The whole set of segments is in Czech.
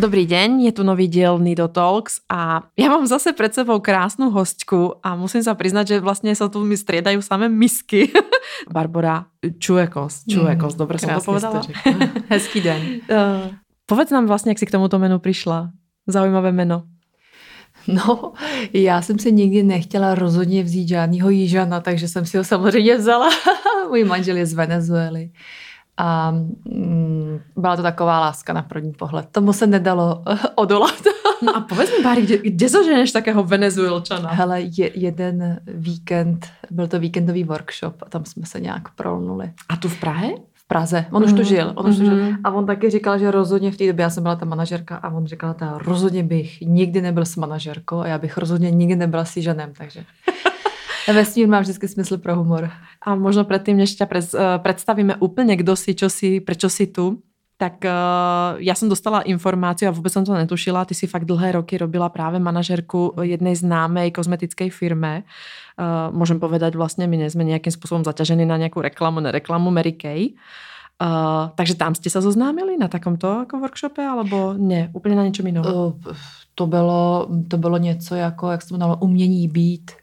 Dobrý deň, je tu nový diel Nido Talks a ja mám zase pred sebou krásnu hostku a musím sa priznať, že vlastne sa tu mi striedajú samé misky. Barbara Čuekos, Čuekos, mm, dobre som to povedala? Hezký den. Uh, povedz nám vlastně, jak si k tomuto menu přišla. Zaujímavé meno. No, já jsem si nikdy nechtěla rozhodně vzít žádného jižana, takže jsem si ho samozřejmě vzala. Můj manžel je z Venezuely. A mm, byla to taková láska na první pohled. Tomu se nedalo odolat. no a povedz mi, Bári, kde, kde zaženeš takého venezuelčana? Hele, je, jeden víkend, byl to víkendový workshop a tam jsme se nějak prolnuli. A tu v Prahe? V Praze. On mm-hmm. už tu žil. On mm-hmm. už tu žil. Mhm. A on taky říkal, že rozhodně v té době, já jsem byla ta manažerka a on říkal, že rozhodně bych nikdy nebyl s manažerkou a já bych rozhodně nikdy nebyla s Jižanem, takže... Vesmír má vždycky smysl pro humor. A možno predtým, než ťa pred, eh, predstavíme úplne, kdo si, čo si, prečo si tu, tak uh, ja som dostala informáciu a vôbec som to netušila. Ty si fakt dlhé roky robila práve manažerku jednej známej kozmetickej firme. Uh, môžem povedať vlastne, my nie sme nejakým spôsobom zaťažení na nejakú reklamu, nereklamu Mary Kay. Uh, takže tam jste se zoznámili na takomto jako workshope, alebo ne, úplně na něčem jiném? Uh, to bylo, to bylo něco jako, jak se to umění být.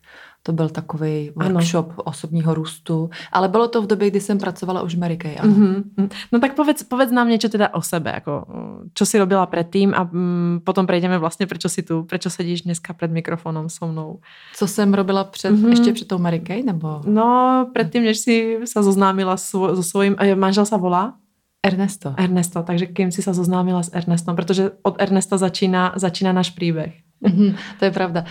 To byl takový workshop ano. osobního růstu, ale bylo to v době, kdy jsem pracovala už v Mary Kay, ano. Mm-hmm. No tak povedz, povedz nám něco teda o sebe, jako, čo si robila předtím a mm, potom prejdeme vlastně, proč si tu, proč sedíš dneska před mikrofonem so mnou. Co jsem robila před, mm-hmm. ještě před tou Mary Kay, nebo? No, předtím, než si se zoznámila so, so svojím, manžel se volá? Ernesto. Ernesto, takže kým si se zoznámila s Ernestom, protože od Ernesta začíná, začíná náš příběh. Mm-hmm, to je pravda.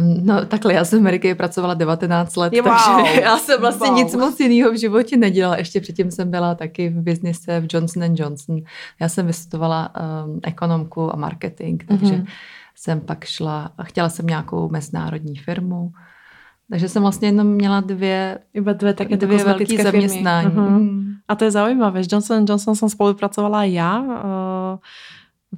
Um, no takhle, já jsem v Americe pracovala 19 let, je, takže wow. já jsem vlastně wow. nic moc jiného v životě nedělala. Ještě předtím jsem byla taky v biznise v Johnson Johnson. Já jsem vystudovala um, ekonomku a marketing, takže mm-hmm. jsem pak šla, chtěla jsem nějakou mezinárodní firmu, takže jsem vlastně jenom měla dvě, Iba dvě, také dvě velké zaměstnání. Uh-huh. A to je zaujímavé. S Johnson Johnson jsem spolupracovala já. Uh,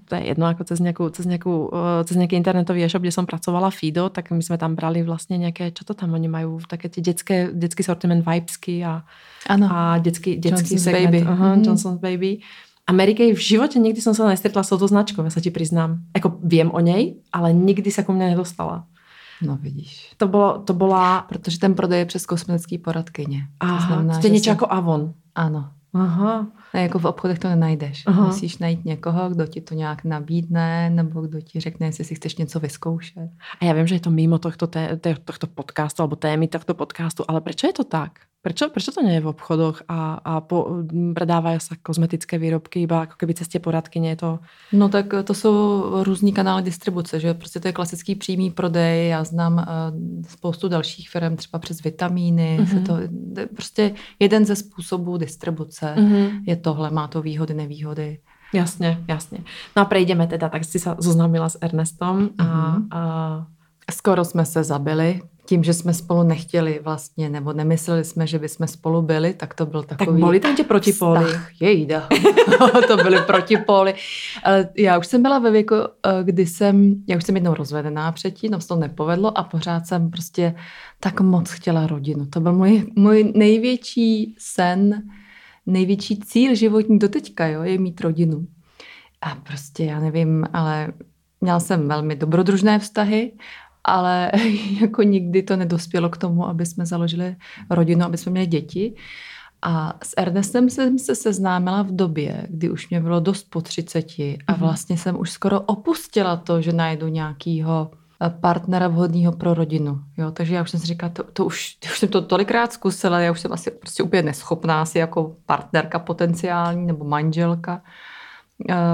to je jedno, jako cez, nějakou, cez, nějakou, eh, cez nějaký internetový e-shop, kde jsem pracovala Fido, tak my jsme tam brali vlastně nějaké, čo to tam oni mají, také ty dětské, dětský sortiment Vibesky a, ano. a dětský, dětský Johnson's segment. Baby. Aha, mm. Johnson's Baby. Amerike v životě nikdy jsem se nestretla s touto značkou, já se ti přiznám. Jako vím o něj, ale nikdy se ku mně nedostala. No vidíš. To, bylo, to byla... Protože ten prodej je přes kosmetický poradkyně. Aha, to znamená, to je něco jako Avon. Ano. Aha. Ne, jako v obchodech to nenajdeš. Aha. Musíš najít někoho, kdo ti to nějak nabídne, nebo kdo ti řekne, jestli si chceš něco vyzkoušet. A já vím, že je to mimo tohto, té, tohto podcastu, alebo témy tohto podcastu, ale proč je to tak? Prečo, prečo to nie je v obchodoch a, a po, predávají se kozmetické výrobky iba jako keby cestě poradky, je to... No tak to jsou různý kanály distribuce, že prostě to je klasický přímý prodej, já znám uh, spoustu dalších firm, třeba přes vitamíny, mm-hmm. se to, prostě jeden ze způsobů distribuce mm-hmm. je tohle, má to výhody, nevýhody. Jasně, jasně. No a prejdeme teda, tak si se zoznámila s Ernestom a, mm-hmm. a Skoro jsme se zabili, tím, že jsme spolu nechtěli vlastně, nebo nemysleli jsme, že bychom spolu byli, tak to byl takový... Tak byli tam tě protipóly. Jejda, to byly protipóly. Ale já už jsem byla ve věku, eh, kdy jsem, já už jsem jednou rozvedená předtím, no se to nepovedlo a pořád jsem prostě tak moc chtěla rodinu. To byl můj, můj největší sen, největší cíl životní doteďka, jo, je mít rodinu. A prostě já nevím, ale měla jsem velmi dobrodružné vztahy ale jako nikdy to nedospělo k tomu, aby jsme založili rodinu, aby jsme měli děti. A s Ernestem jsem se seznámila v době, kdy už mě bylo dost po 30 a mhm. vlastně jsem už skoro opustila to, že najdu nějakýho partnera vhodného pro rodinu. Jo? Takže já už jsem si říkala, to, to už, už jsem to tolikrát zkusila, já už jsem asi prostě úplně neschopná asi jako partnerka potenciální nebo manželka.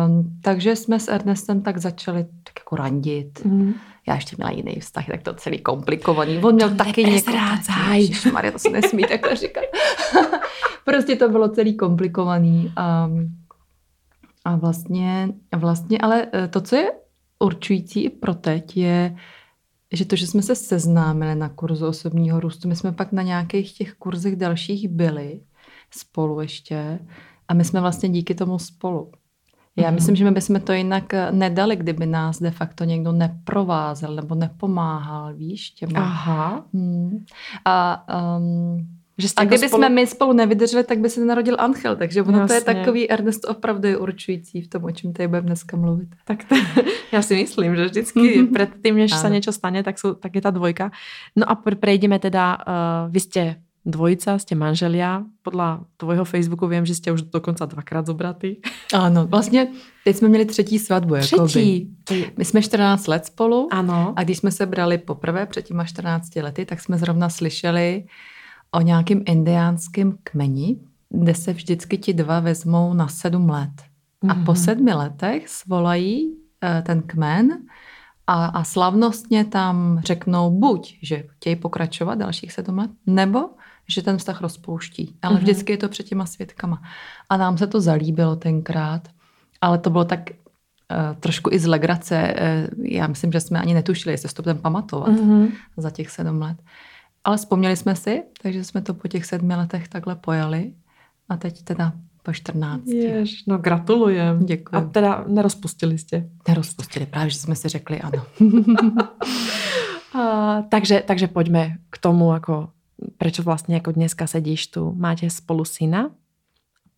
Um, takže jsme s Ernestem tak začali tak jako randit. Mm já ještě měla jiný vztah, tak to celý komplikovaný. On měl to taky někoho. Maria, to se nesmí takhle říkat. prostě to bylo celý komplikovaný. A, a vlastně, vlastně, ale eh, to, co je určující i pro teď, je, že to, že jsme se seznámili na kurzu osobního růstu, my jsme pak na nějakých těch kurzech dalších byli spolu ještě, A my jsme vlastně díky tomu spolu. Já mm-hmm. myslím, že my bychom to jinak eh, nedali, kdyby nás de facto někdo neprovázel nebo nepomáhal, víš, těma. Aha. Hmm. A, um, že a kdyby spolu... jsme my spolu nevydrželi, tak by se narodil Angel, takže ono Jasně. to je takový, Ernest opravdu je určující v tom, o čem tady budeme dneska mluvit. Tak to, já si myslím, že vždycky před tím, než se něco stane, tak, jsou, tak je ta dvojka. No a prejdeme teda, uh, vy jste dvojica, jste manželia. Podle tvojho Facebooku vím, že jste už dokonce dvakrát zobratý. Ano, vlastně teď jsme měli třetí svatbu. Třetí? Jakoby. My jsme 14 let spolu ano. a když jsme se brali poprvé před těma 14 lety, tak jsme zrovna slyšeli o nějakým indiánském kmeni, kde se vždycky ti dva vezmou na sedm let. A po mhm. sedmi letech svolají uh, ten kmen a, a slavnostně tam řeknou buď, že chtějí pokračovat dalších sedm let, nebo že ten vztah rozpouští. Ale mm-hmm. vždycky je to před těma svědkama. A nám se to zalíbilo tenkrát, ale to bylo tak uh, trošku i z legrace. Uh, já myslím, že jsme ani netušili, jestli to budeme pamatovat mm-hmm. za těch sedm let. Ale vzpomněli jsme si, takže jsme to po těch sedmi letech takhle pojali. A teď teda po 14. Jež, no gratulujem. Děkuji. A teda nerozpustili jste? Nerozpustili, právě, že jsme si řekli ano. a, takže, takže pojďme k tomu, jako prečo vlastně jako dneska sedíš tu. Máte spolu syna?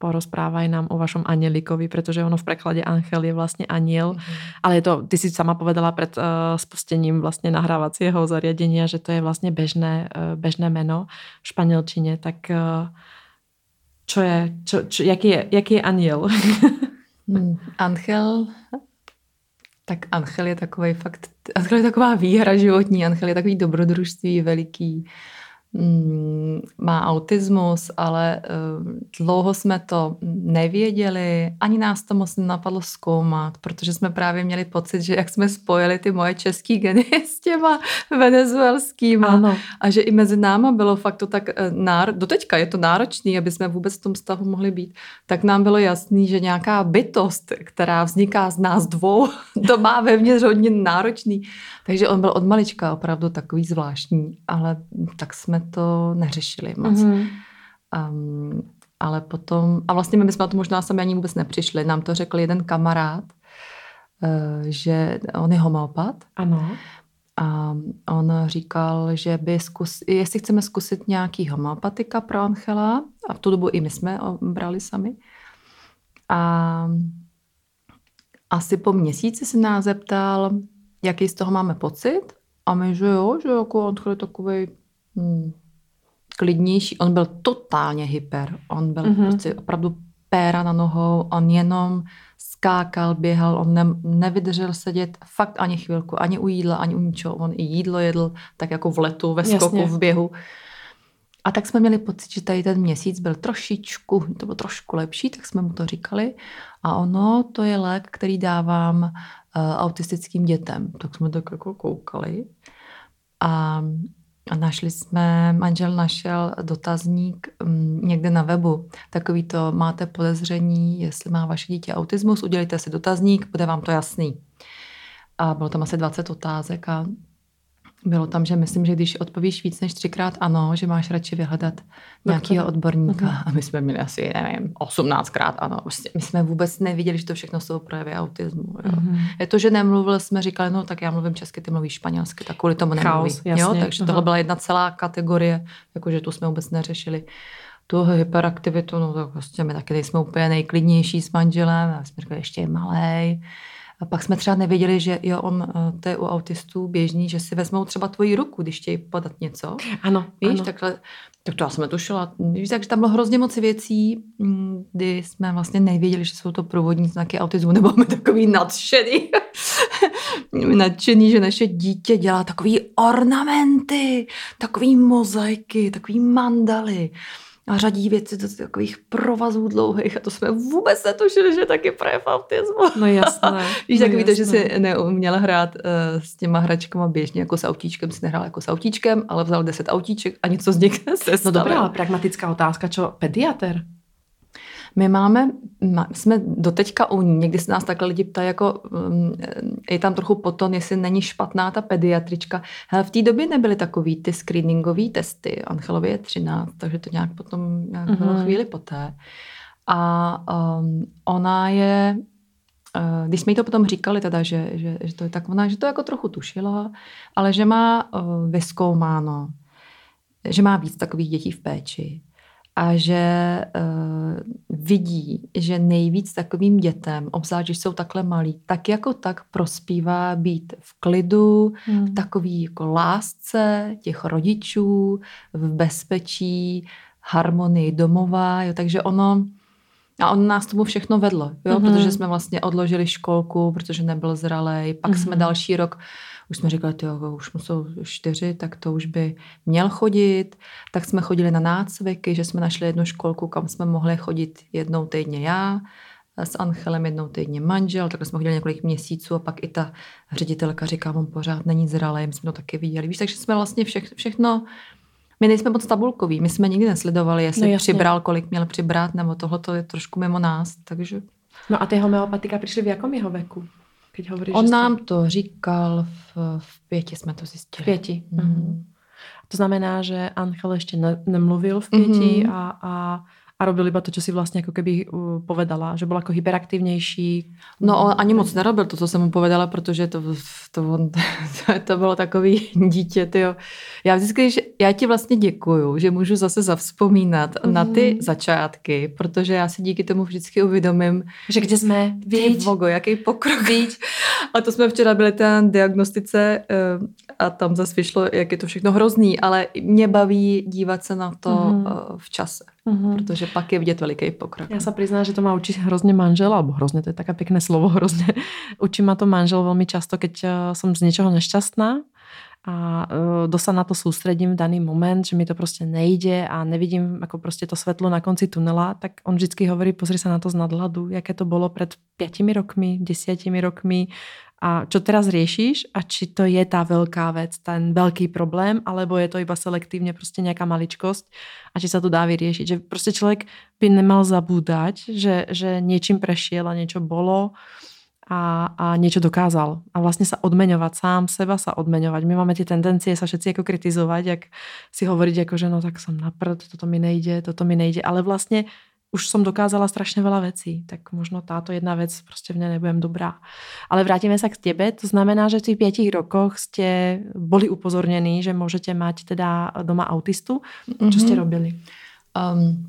Porozprávaj nám o vašom anielikovi, protože ono v preklade Angel je vlastně aniel, mm-hmm. ale je to, ty si sama povedala před uh, spustením vlastně nahrávacího zariadenia, že to je vlastně bežné, uh, bežné meno v španělčině, tak uh, čo je, čo, čo, jaký, je, jaký je aniel? hmm, Angel? Tak Angel je takový fakt, Angel je taková výhra životní, Angel je takový dobrodružství veliký, Mm, má autismus, ale uh, dlouho jsme to nevěděli, ani nás to moc napadlo zkoumat, protože jsme právě měli pocit, že jak jsme spojili ty moje český geny s těma venezuelskýma ano. a že i mezi náma bylo fakt to tak, uh, náro... doteďka je to náročný, aby jsme vůbec v tom stavu mohli být, tak nám bylo jasný, že nějaká bytost, která vzniká z nás dvou, to má vevnitř hodně náročný. Takže on byl od malička opravdu takový zvláštní, ale tak jsme to neřešili moc. Mm-hmm. Um, ale potom, a vlastně my jsme na to možná sami ani vůbec nepřišli, nám to řekl jeden kamarád, uh, že on je homeopat. Ano. A on říkal, že by zkus, jestli chceme zkusit nějaký homeopatika pro Angela, a v tu dobu i my jsme brali sami. A asi po měsíci se nás zeptal, jaký z toho máme pocit. A my, že jo, že jako on je takový hmm, klidnější. On byl totálně hyper. On byl mm-hmm. prostě opravdu péra na nohou. On jenom skákal, běhal, on ne, nevydržel sedět fakt ani chvilku, ani u jídla, ani u ničeho. On i jídlo jedl tak jako v letu, ve skoku, Jasně. v běhu. A tak jsme měli pocit, že tady ten měsíc byl trošičku, to bylo trošku lepší, tak jsme mu to říkali. A ono, to je lék, který dávám autistickým dětem. Tak jsme tak jako koukali. A našli jsme, manžel našel dotazník um, někde na webu. Takový to, máte podezření, jestli má vaše dítě autismus, udělejte si dotazník, bude vám to jasný. A bylo tam asi 20 otázek a bylo tam, že myslím, že když odpovíš víc než třikrát ano, že máš radši vyhledat nějakého odborníka. Uh-huh. A my jsme měli asi, nevím, 18krát ano. Prostě my jsme vůbec neviděli, že to všechno jsou projevy autismu. Jo. Uh-huh. Je to, že nemluvil, jsme říkali, no tak já mluvím česky, ty mluvíš španělsky, tak kvůli tomu nemluví. Chaos, jasně. Jo, takže uh-huh. tohle byla jedna celá kategorie, jakože tu jsme vůbec neřešili. Tu hyperaktivitu, no tak prostě my taky nejsme úplně nejklidnější s manželem, a jsme říkali, ještě je malej a pak jsme třeba nevěděli, že jo, on, eh, to je u autistů běžný, že si vezmou třeba tvoji ruku, když chtějí podat něco. Ano. Víš, ano. takhle, tak to já jsem netušila. Víš, takže tam bylo hrozně moc věcí, mm, kdy jsme vlastně nevěděli, že jsou to průvodní znaky autismu, nebo my takový nadšený. nadšený, že naše dítě dělá takový ornamenty, takový mozaiky, takový mandaly a řadí věci do takových provazů dlouhých a to jsme vůbec netušili, že taky projev autismu. No jasné. Víš, no tak víte, že si neuměla hrát uh, s těma hračkama běžně jako s autíčkem, si nehrál jako s autíčkem, ale vzal deset autíček a něco z nich se stalo. No dobrá, pragmatická otázka, čo pediatr? My máme, jsme doteďka u ní, někdy se nás takhle lidi ptají, jako mm, je tam trochu potom, jestli není špatná ta pediatrička. Hele, v té době nebyly takový ty screeningové testy, Angelovi je 13, takže to nějak potom nějak bylo mm-hmm. chvíli poté. A um, ona je, uh, když jsme jí to potom říkali teda, že, že, že to je tak, ona, že to jako trochu tušila, ale že má uh, vyskoumáno, že má víc takových dětí v péči a že uh, vidí, že nejvíc takovým dětem, obzvlášť, když jsou takhle malí, tak jako tak prospívá být v klidu, hmm. v takový jako lásce těch rodičů, v bezpečí, harmonii domová, jo, takže ono, a on nás tomu všechno vedlo, jo, mm-hmm. protože jsme vlastně odložili školku, protože nebyl zralej, pak mm-hmm. jsme další rok už jsme říkali, jo, už mu jsou čtyři, tak to už by měl chodit. Tak jsme chodili na nácviky, že jsme našli jednu školku, kam jsme mohli chodit jednou týdně já, s Anchelem jednou týdně manžel, takhle jsme chodili několik měsíců a pak i ta ředitelka říká, on pořád není zralý, my jsme to taky viděli. Víš, takže jsme vlastně vše, všechno, my nejsme moc tabulkoví, my jsme nikdy nesledovali, jestli no, přibral, kolik měl přibrat, nebo tohle to je trošku mimo nás, takže... No a ty homeopatika přišly v jakom jeho věku? Keď hovoríš, On nám jste... to říkal, v, v pěti jsme to zjistili. V pěti. Mm-hmm. To znamená, že Angel ještě ne, nemluvil v pěti mm-hmm. a, a a robil iba to, čo si vlastne ako keby uh, povedala, že bol ako hyperaktivnější. No on ani moc nerobil to, co jsem mu povedala, protože to, to, on, to, to bylo takový dítě, tyjo. Já vždycky, že já ti vlastně děkuju, že můžu zase zavzpomínat mm. na ty mhm. začátky, protože já si díky tomu vždycky uvědomím, že kde jsme, víš, vogo, jaký pokrok. Víč. A to jsme včera byli ten diagnostice eh, a tam zase vyšlo, jak je to všechno hrozný, ale mě baví dívat se na to mm. v čase mm-hmm. protože pak je vidět veliký pokrok. Já se přiznám, že to má učit hrozně manžel, alebo hrozně, to je také pěkné slovo, hrozně. Učí ma to manžel velmi často, keď jsem z něčeho nešťastná a uh, dosa na to soustředím v daný moment, že mi to prostě nejde a nevidím jako prostě to světlo na konci tunela, tak on vždycky hovorí, pozri se na to z nadhľadu, jaké to bylo před pětimi rokmi, desiatimi rokmi a čo teraz riešiš a či to je tá veľká vec, ten veľký problém, alebo je to iba selektívne prostě nějaká maličkosť a či sa to dá vyriešiť. Že prostě člověk by nemal zabúdať, že, že niečím prešiel a niečo bolo a, a niečo dokázal. A vlastne sa odmeňovať, sám seba sa odmeňovať. My máme tie tendencie sa všetci jako kritizovať, jak si hovoriť jako, že no tak som na prd, toto mi nejde, toto mi nejde. Ale vlastne už som dokázala strašně veľa vecí, tak možno táto jedna vec prostě v nej nebudem dobrá. Ale vrátíme sa k tebe, to znamená, že v tých piatich rokoch ste boli upozornení, že môžete mať teda doma autistu. Čo ste mhm. robili? Um,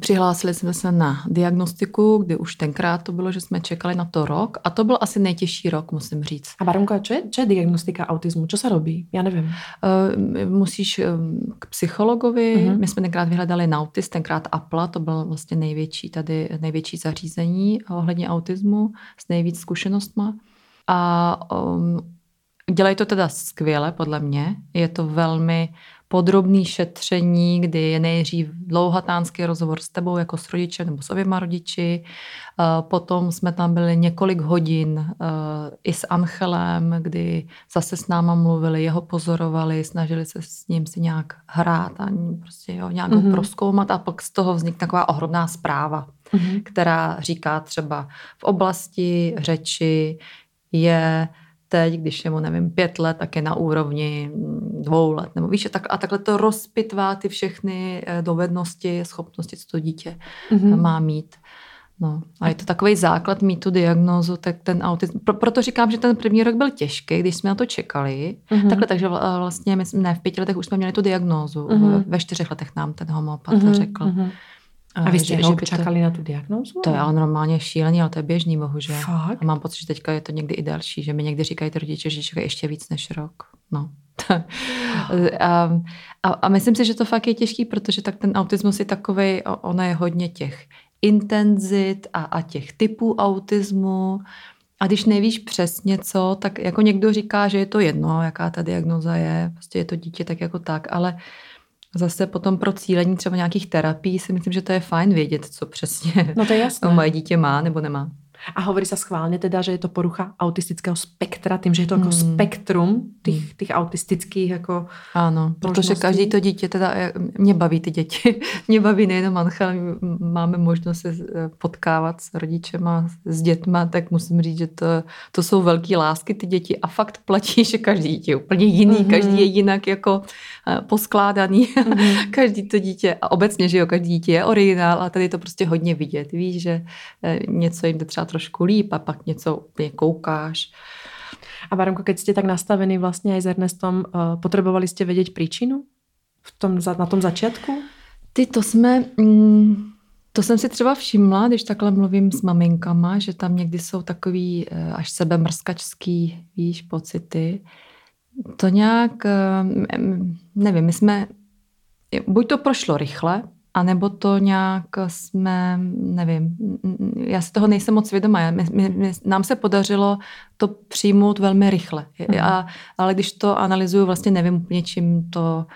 Přihlásili jsme se na diagnostiku, kdy už tenkrát to bylo, že jsme čekali na to rok a to byl asi nejtěžší rok, musím říct. A Baronka, čo je, čo je diagnostika autismu? Co se robí? Já nevím. Uh, musíš um, k psychologovi, uh-huh. my jsme tenkrát vyhledali Nautis, tenkrát Apple, to byl vlastně největší tady, největší zařízení ohledně autismu s nejvíc zkušenostma. A um, dělají to teda skvěle, podle mě. Je to velmi podrobný šetření, kdy je nejdřív dlouhatánský rozhovor s tebou jako s rodičem nebo s oběma rodiči. Eh, potom jsme tam byli několik hodin eh, i s Anchelem, kdy zase s náma mluvili, jeho pozorovali, snažili se s ním si nějak hrát a prostě jo, nějak mm-hmm. proskoumat a pak z toho vznikne taková ohromná zpráva, mm-hmm. která říká třeba v oblasti řeči je teď, když je mu, nevím, pět let, tak je na úrovni dvou let. Nebo víš, a, tak, a takhle to rozpitvá ty všechny eh, dovednosti, schopnosti, co to dítě mm-hmm. má mít. No, a je to takový základ mít tu diagnózu, tak ten autismus. Pro, proto říkám, že ten první rok byl těžký, když jsme na to čekali. Mm-hmm. Takhle, takže vlastně, my, ne, v pěti letech už jsme měli tu diagnózu. Mm-hmm. Ve čtyřech letech nám ten homopat mm-hmm. řekl. Mm-hmm. A vy jste že, že čekali to, na tu diagnózu? To je ale normálně šílený, ale to je běžný, bohužel. Fakt? A mám pocit, že teďka je to někdy i další, že mi někdy říkají ty rodiče, že čekají ještě víc než rok. No. a, a, a myslím si, že to fakt je těžký, protože tak ten autismus je takový, ono je hodně těch intenzit a, a těch typů autismu. A když nevíš přesně co, tak jako někdo říká, že je to jedno, jaká ta diagnoza je, prostě je to dítě tak jako tak, ale Zase potom pro cílení třeba nějakých terapií si myslím, že to je fajn vědět, co přesně no to je jasné. moje dítě má nebo nemá. A hovorí sa schválne teda, že je to porucha autistického spektra, tým, že je to jako hmm. spektrum těch, těch autistických jako Ano, protože každý to dítě, teda eh, mě baví ty děti, mě baví nejenom Anchel, máme možnost se eh, potkávat s rodičema, s dětma, tak musím říct, že to, to jsou velké lásky ty děti a fakt platí, že každý dítě je úplně jiný, mm-hmm. každý je jinak jako poskládaný, mm-hmm. každý to dítě a obecně, že jo, každý dítě je originál a tady je to prostě hodně vidět, víš, že něco jim jde třeba trošku líp a pak něco úplně koukáš. A Baronko, keď jste tak nastavený vlastně aj s Ernestom, uh, potřebovali jste vědět příčinu v tom, na tom začátku? Ty, to jsme... Mm, to jsem si třeba všimla, když takhle mluvím s maminkama, že tam někdy jsou takový až sebemrskačský, víš, pocity. To nějak, uh, nevím, my jsme, buď to prošlo rychle, a nebo to nějak jsme, nevím, já si toho nejsem moc vědomá. My, my, my, nám se podařilo to přijmout velmi rychle. Mm. A, ale když to analyzuju, vlastně nevím úplně, čím to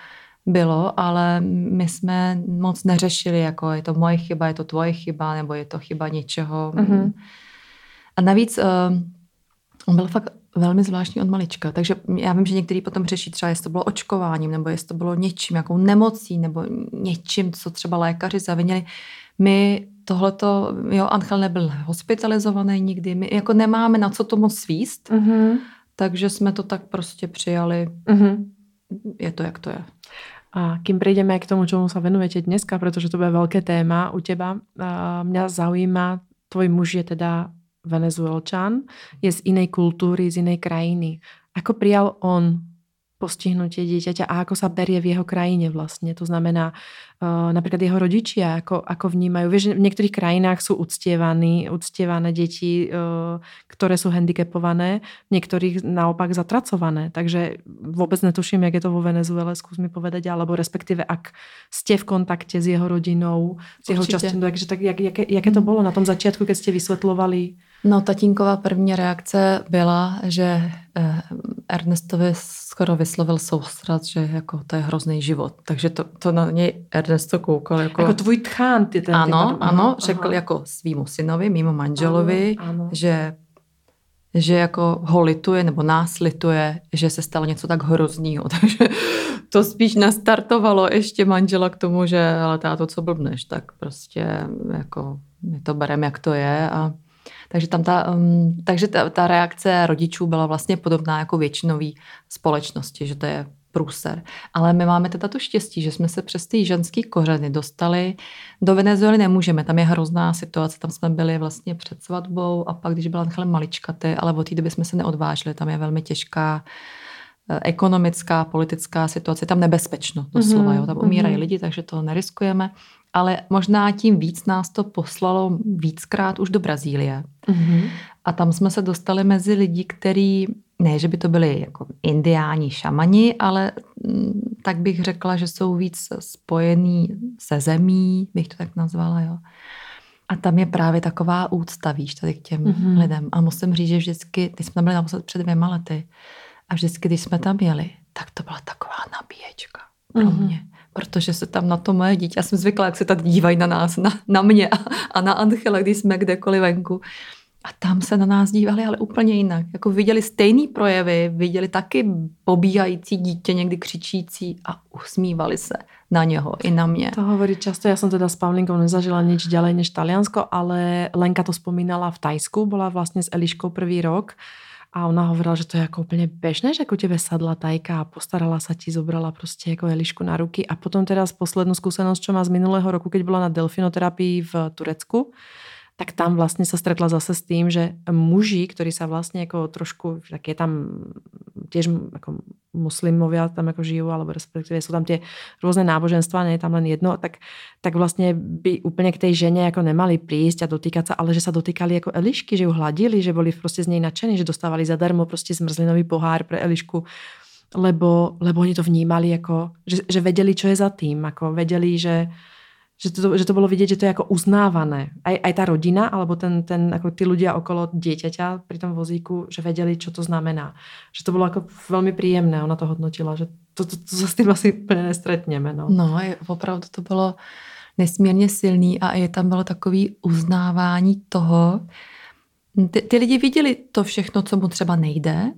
bylo, ale my jsme moc neřešili, jako je to moje chyba, je to tvoje chyba, nebo je to chyba něčeho. Mm-hmm. A navíc uh, on byl fakt velmi zvláštní od malička. Takže já vím, že některý potom řeší třeba, jestli to bylo očkováním, nebo jestli to bylo něčím, jakou nemocí, nebo něčím, co třeba lékaři zavinili. My tohleto, jo, Angel nebyl hospitalizovaný nikdy, my jako nemáme na co to moc svíst, mm-hmm. takže jsme to tak prostě přijali. Mm-hmm. Je to, jak to je. A kým prejdeme k tomu, čemu sa venujete dneska, protože to bude velké téma u teba, mě zaujíma, tvoj muž je teda Venezuelčan, je z inej kultúry, z inej krajiny. Ako prijal on postihnutie dieťaťa a ako sa berie v jeho krajine vlastne. To znamená uh, napríklad jeho rodičia, ako, ako vnímajú. Vieš, v niektorých krajinách sú uctievaní, uctievané deti, uh, ktoré sú handicapované, v niektorých naopak zatracované. Takže vôbec netuším, jak je to vo Venezuele, skús mi povedať, alebo respektíve ak ste v kontakte s jeho rodinou, s jeho časťou, takže tak jak, jaké, jaké to bolo na tom začiatku, keď ste vysvetlovali No, tatínková první reakce byla, že eh, Ernestovi skoro vyslovil soustrat, že jako to je hrozný život. Takže to, to na něj Ernesto koukal jako... Jako tvůj tchán, ty ten. Ano, ty, ano, řekl aha. jako svýmu synovi, mimo manželovi, ano, ano. že že jako ho lituje nebo nás lituje, že se stalo něco tak hroznýho. Takže to spíš nastartovalo ještě manžela k tomu, že ale táto, co blbneš, tak prostě jako my to bereme, jak to je a takže tam ta, um, takže ta, ta reakce rodičů byla vlastně podobná jako většinový společnosti, že to je průser. Ale my máme teda to štěstí, že jsme se přes ty ženský kořeny dostali. Do Venezuely nemůžeme, tam je hrozná situace, tam jsme byli vlastně před svatbou a pak, když byla Angel maličkaty, ale od té doby jsme se neodvážili, tam je velmi těžká eh, ekonomická, politická situace, tam nebezpečno doslova, mm-hmm. jo, tam umírají mm-hmm. lidi, takže to neriskujeme ale možná tím víc nás to poslalo víckrát už do Brazílie. Mm-hmm. A tam jsme se dostali mezi lidi, kteří, ne, že by to byli jako indiáni, šamani, ale mm, tak bych řekla, že jsou víc spojení se zemí, bych to tak nazvala, jo. A tam je právě taková úcta, víš, tady k těm mm-hmm. lidem. A musím říct, že vždycky, když jsme tam byli naposled před dvěma lety, a vždycky, když jsme tam jeli, tak to byla taková nabíječka pro mm-hmm. mě protože se tam na to moje dítě, já jsem zvykla, jak se tady dívají na nás, na, na mě a, a na Angela, když jsme kdekoliv venku. A tam se na nás dívali, ale úplně jinak. Jako viděli stejný projevy, viděli taky pobíhající dítě, někdy křičící a usmívali se na něho i na mě. To hovorí často, já jsem teda s Pavlinkou nezažila nič ďalej než Taliansko, ale Lenka to spomínala v Tajsku, byla vlastně s Eliškou prvý rok a ona hovorila, že to je jako úplně bežné, že jako tebe sadla tajka a postarala sa ti, zobrala prostě jako Elišku na ruky. A potom teda z poslednou zkušenost, čo má z minulého roku, keď byla na delfinoterapii v Turecku, tak tam vlastně se stretla zase s tým, že muži, ktorí sa vlastně jako trošku, tak je tam tiež jako muslimovia tam jako žijú, alebo respektive sú tam tie rôzne náboženstva, nie je tam len jedno, tak, tak vlastně by úplně k tej žene jako nemali prísť a dotýkať sa, ale že sa dotýkali jako Elišky, že ju hladili, že boli prostě z nej nadšení, že dostávali zadarmo prostě zmrzlinový pohár pre Elišku, lebo, lebo oni to vnímali jako, že, že vedeli, čo je za tým, jako vedeli, že, že to, že to bylo vidět, že to je jako uznávané. Aj, aj ta rodina, alebo ten, ten, jako ty ľudia okolo dieťaťa pri tom vozíku, že věděli, čo to znamená. Že to bylo jako velmi příjemné, ona to hodnotila, že to, to, to, to s tím asi úplně nestretněme. No, no je, opravdu to bylo nesmírně silný a je tam bylo takový uznávání toho, Ty, ty lidi viděli to všechno, co mu třeba nejde,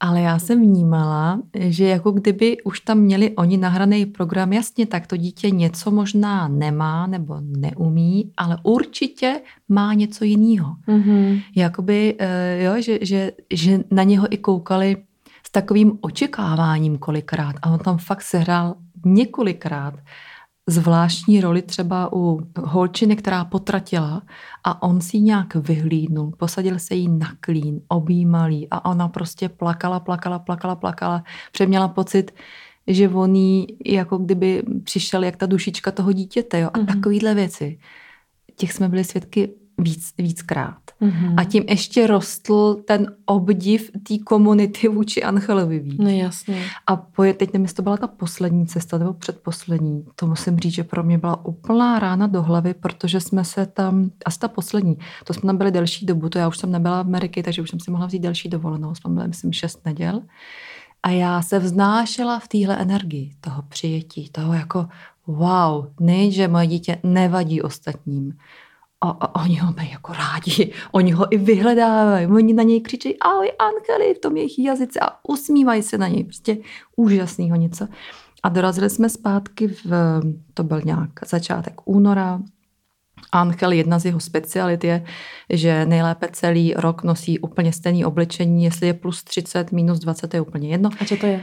ale já jsem vnímala, že jako kdyby už tam měli oni nahraný program, jasně, tak to dítě něco možná nemá nebo neumí, ale určitě má něco jiného. Mm-hmm. Jakoby, eh, jo, že, že, že na něho i koukali s takovým očekáváním kolikrát a on tam fakt sehrál několikrát zvláštní roli třeba u holčiny, která potratila a on si ji nějak vyhlídnul, posadil se jí na klín, objímal jí a ona prostě plakala, plakala, plakala, plakala. Přeměla pocit, že on jí jako kdyby přišel jak ta dušička toho dítěte. Jo? A mm-hmm. takovýhle věci. Těch jsme byli svědky víc, víckrát. Mm-hmm. A tím ještě rostl ten obdiv té komunity vůči Angelovi víc. No jasně. A poje, teď nevím, to byla ta poslední cesta nebo předposlední. To musím říct, že pro mě byla úplná rána do hlavy, protože jsme se tam, asi ta poslední, to jsme tam byli delší dobu, to já už jsem nebyla v Ameriky, takže už jsem si mohla vzít delší dovolenou. Jsme byli, myslím, šest neděl. A já se vznášela v téhle energii toho přijetí, toho jako wow, ne, že moje dítě nevadí ostatním, a, a oni ho mají jako rádi, oni ho i vyhledávají, oni na něj křičí ahoj Angeli v tom jejich jazyce a usmívají se na něj, prostě úžasného něco. A dorazili jsme zpátky v, to byl nějak začátek února, Angel, jedna z jeho specialit je, že nejlépe celý rok nosí úplně stejný oblečení, jestli je plus 30, minus 20, to je úplně jedno. A co to je?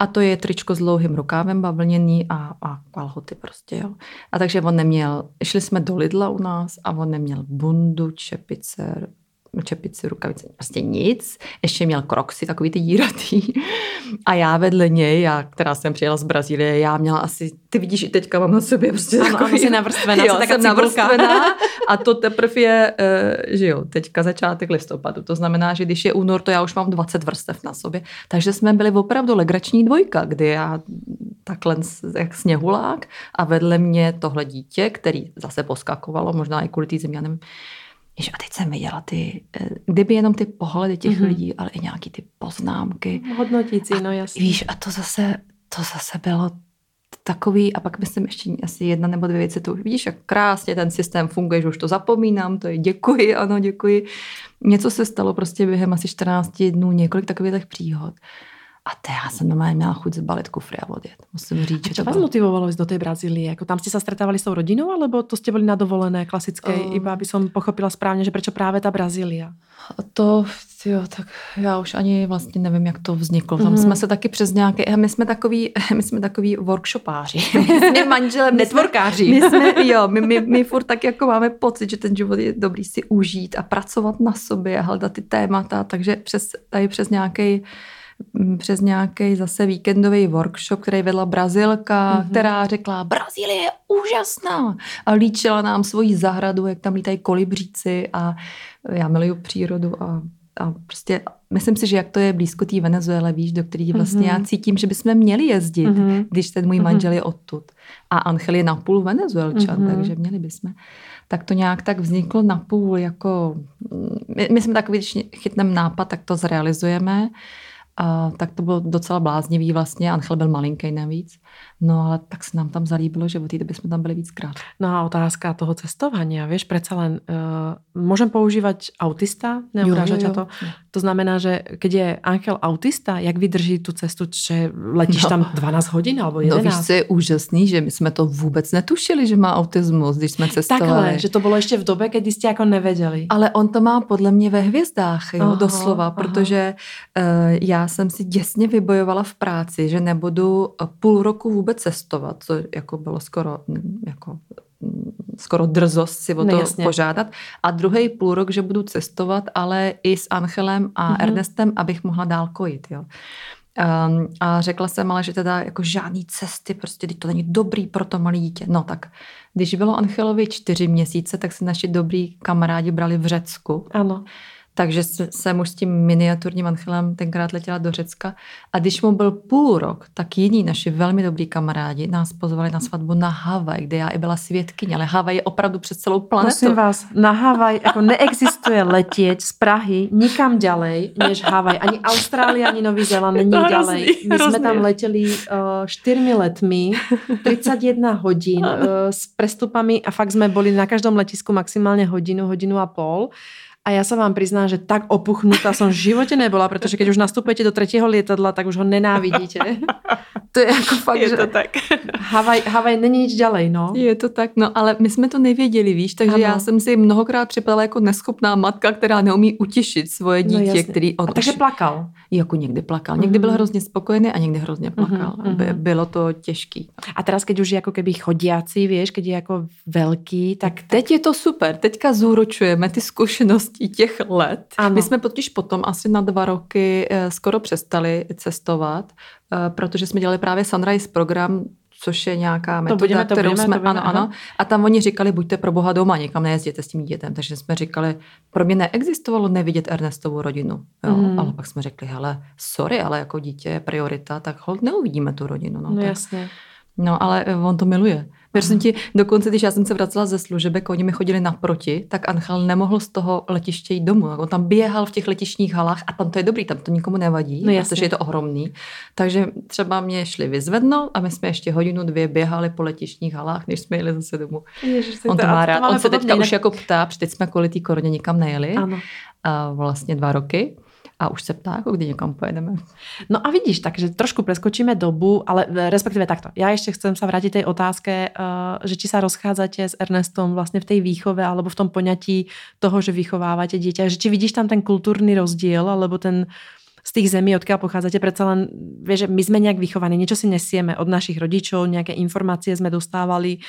A to je tričko s dlouhým rukávem bavlněný a, a kalhoty prostě, jo. A takže on neměl, šli jsme do Lidla u nás a on neměl bundu, čepice, čepici, rukavice, prostě nic. Ještě měl kroxy, takový ty díratý. A já vedle něj, já, která jsem přijela z Brazílie, já měla asi, ty vidíš, i teďka mám na sobě prostě ano, takový, ano, navrstvená, jo, jsem navrstvená a to teprve je, eh, že jo, teďka začátek listopadu. To znamená, že když je únor, to já už mám 20 vrstev na sobě. Takže jsme byli opravdu legrační dvojka, kdy já takhle jak sněhulák a vedle mě tohle dítě, který zase poskakovalo, možná i kvůli té země, já nevím, Jež a teď jsem viděla ty, eh, kdyby jenom ty pohledy těch mm-hmm. lidí, ale i nějaký ty poznámky. Hodnotící, no jasně. Víš, a to zase, to zase bylo takový, a pak myslím ještě asi jedna nebo dvě věci, to už vidíš, jak krásně ten systém funguje, že už to zapomínám, to je děkuji, ano, děkuji. Něco se stalo prostě během asi 14 dnů, několik takových příhod. A to já jsem normálně měla chuť zbalit kufry a odjet. Musím říct, že to vás bylo... motivovalo do té Brazílie? Jako tam jste se stretávali s tou rodinou, alebo to jste byli na dovolené klasické, um... iba aby som pochopila správně, že proč právě ta Brazília? To, jo, tak já už ani vlastně nevím, jak to vzniklo. Tam mm. jsme se taky přes nějaké, my jsme takový, my jsme takový workshopáři. My manželem. Networkáři. My jsme, jo, my, my, my furt tak jako máme pocit, že ten život je dobrý si užít a pracovat na sobě a hledat ty témata, takže přes, tady přes nějaký přes nějaký zase víkendový workshop, který vedla Brazilka, mm-hmm. která řekla, Brazílie je úžasná a líčila nám svoji zahradu, jak tam lítají kolibříci a já miluju přírodu a a prostě myslím si, že jak to je blízko té Venezuele, víš, do který vlastně mm-hmm. já cítím, že bychom měli jezdit, mm-hmm. když ten můj manžel je odtud. A Angel je napůl Venezuelčan, mm-hmm. takže měli bychom. Tak to nějak tak vzniklo napůl jako, my, my jsme takový, když chytneme nápad, tak to zrealizujeme. A tak to bylo docela bláznivý vlastně. Angel byl malinký navíc. No ale tak se nám tam zalíbilo, že od té doby jsme tam byli víckrát. No a otázka toho cestování, vieš, predsa len uh, môžem používať autista, neurážať to? To znamená, že keď je Angel autista, jak vydrží tu cestu, že letíš no. tam 12 hodin alebo 11? No víš, co je úžasný, že my jsme to vůbec netušili, že má autismus, když jsme cestovali. Takhle, že to bylo ještě v době, kdy jste jako nevěděli. Ale on to má podle mě ve hvězdách, jo, aha, doslova, aha. protože uh, já jsem si děsně vybojovala v práci, že nebudu půl roku vůbec cestovat, co jako bylo skoro jako skoro drzost si o to no, požádat. A druhý půl rok, že budu cestovat, ale i s Angelem a mm-hmm. Ernestem, abych mohla dál kojit. Jo. Um, a řekla jsem ale, že teda jako žádný cesty, prostě to není dobrý pro to malé dítě. No tak, když bylo Angelovi čtyři měsíce, tak se naši dobrý kamarádi brali v Řecku. Ano. Takže jsem už s tím miniaturním Anchelem tenkrát letěla do Řecka. A když mu byl půl rok, tak jiní naši velmi dobrý kamarádi nás pozvali na svatbu na Havaj, kde já i byla svědkyně. Ale Havaj je opravdu přes celou planetu. Prosím vás, na Havaj jako neexistuje letět z Prahy nikam ďalej, než Havaj. Ani Austrálie, ani Nový Zéland není ďalej. My hrozný. jsme tam letěli uh, čtyřmi letmi, 31 hodin uh, s prestupami a fakt jsme byli na každém letisku maximálně hodinu, hodinu a pol A já se vám přiznám, že tak opuchnutá jsem v životě nebyla, protože když už nastupujete do třetího letadla, tak už ho nenávidíte. to je jako fakt, je že to tak. Havaj, Havaj není nic ďalej, no. Je to tak, no ale my jsme to nevěděli, víš, takže ano. já jsem si mnohokrát připadala jako neschopná matka, která neumí utěšit svoje no, dítě, no, který on a takže už... plakal. Jako někdy plakal. Někdy byl mhm. hrozně spokojený a někdy hrozně plakal. Mm-hmm. Bylo to těžký. A teraz, keď už je jako keby chodiací, víš, keď je jako velký, tak... Teď je to super. Teďka zúročujeme ty zkušenosti těch let. Ano. My jsme totiž potom asi na dva roky eh, skoro přestali cestovat, eh, protože jsme dělali právě Sunrise program což je nějaká metoda, to budeme, to kterou budeme, jsme, to budeme, ano, ano. A tam oni říkali, buďte pro boha doma, někam nejezděte s tím dítětem. Takže jsme říkali, pro mě neexistovalo nevidět Ernestovu rodinu. Jo? Mm. Ale pak jsme řekli, hele, sorry, ale jako dítě je priorita, tak hold neuvidíme tu rodinu. No, no tak, jasně. No, ale on to miluje. Věřím ti, dokonce, když já jsem se vracela ze služebek, oni mi chodili naproti, tak Anchal nemohl z toho letiště jít domů. On tam běhal v těch letišních halách a tam to je dobrý, tam to nikomu nevadí, no protože je to ohromný. Takže třeba mě šli vyzvednout a my jsme ještě hodinu, dvě běhali po letišních halách, než jsme jeli zase domů. Ježiš, on to, to má rád. On se teďka už jako ptá, protože teď jsme kvůli té koroně nikam nejeli. Ano. A vlastně dva roky a už se ptá, jako kdy někam pojedeme. No a vidíš, takže trošku preskočíme dobu, ale e, respektive takto. Já ještě chcem se vrátit tej otázke, uh, že či sa rozchádzate s Ernestom vlastně v té výchove alebo v tom poňatí toho, že vychováváte dieťa, že či vidíš tam ten kulturní rozdíl alebo ten z tých zemí, odkiaľ pochádzate, predsa len, vieš, že my sme nejak vychovaní, niečo si nesieme od našich rodičov, nejaké informácie sme dostávali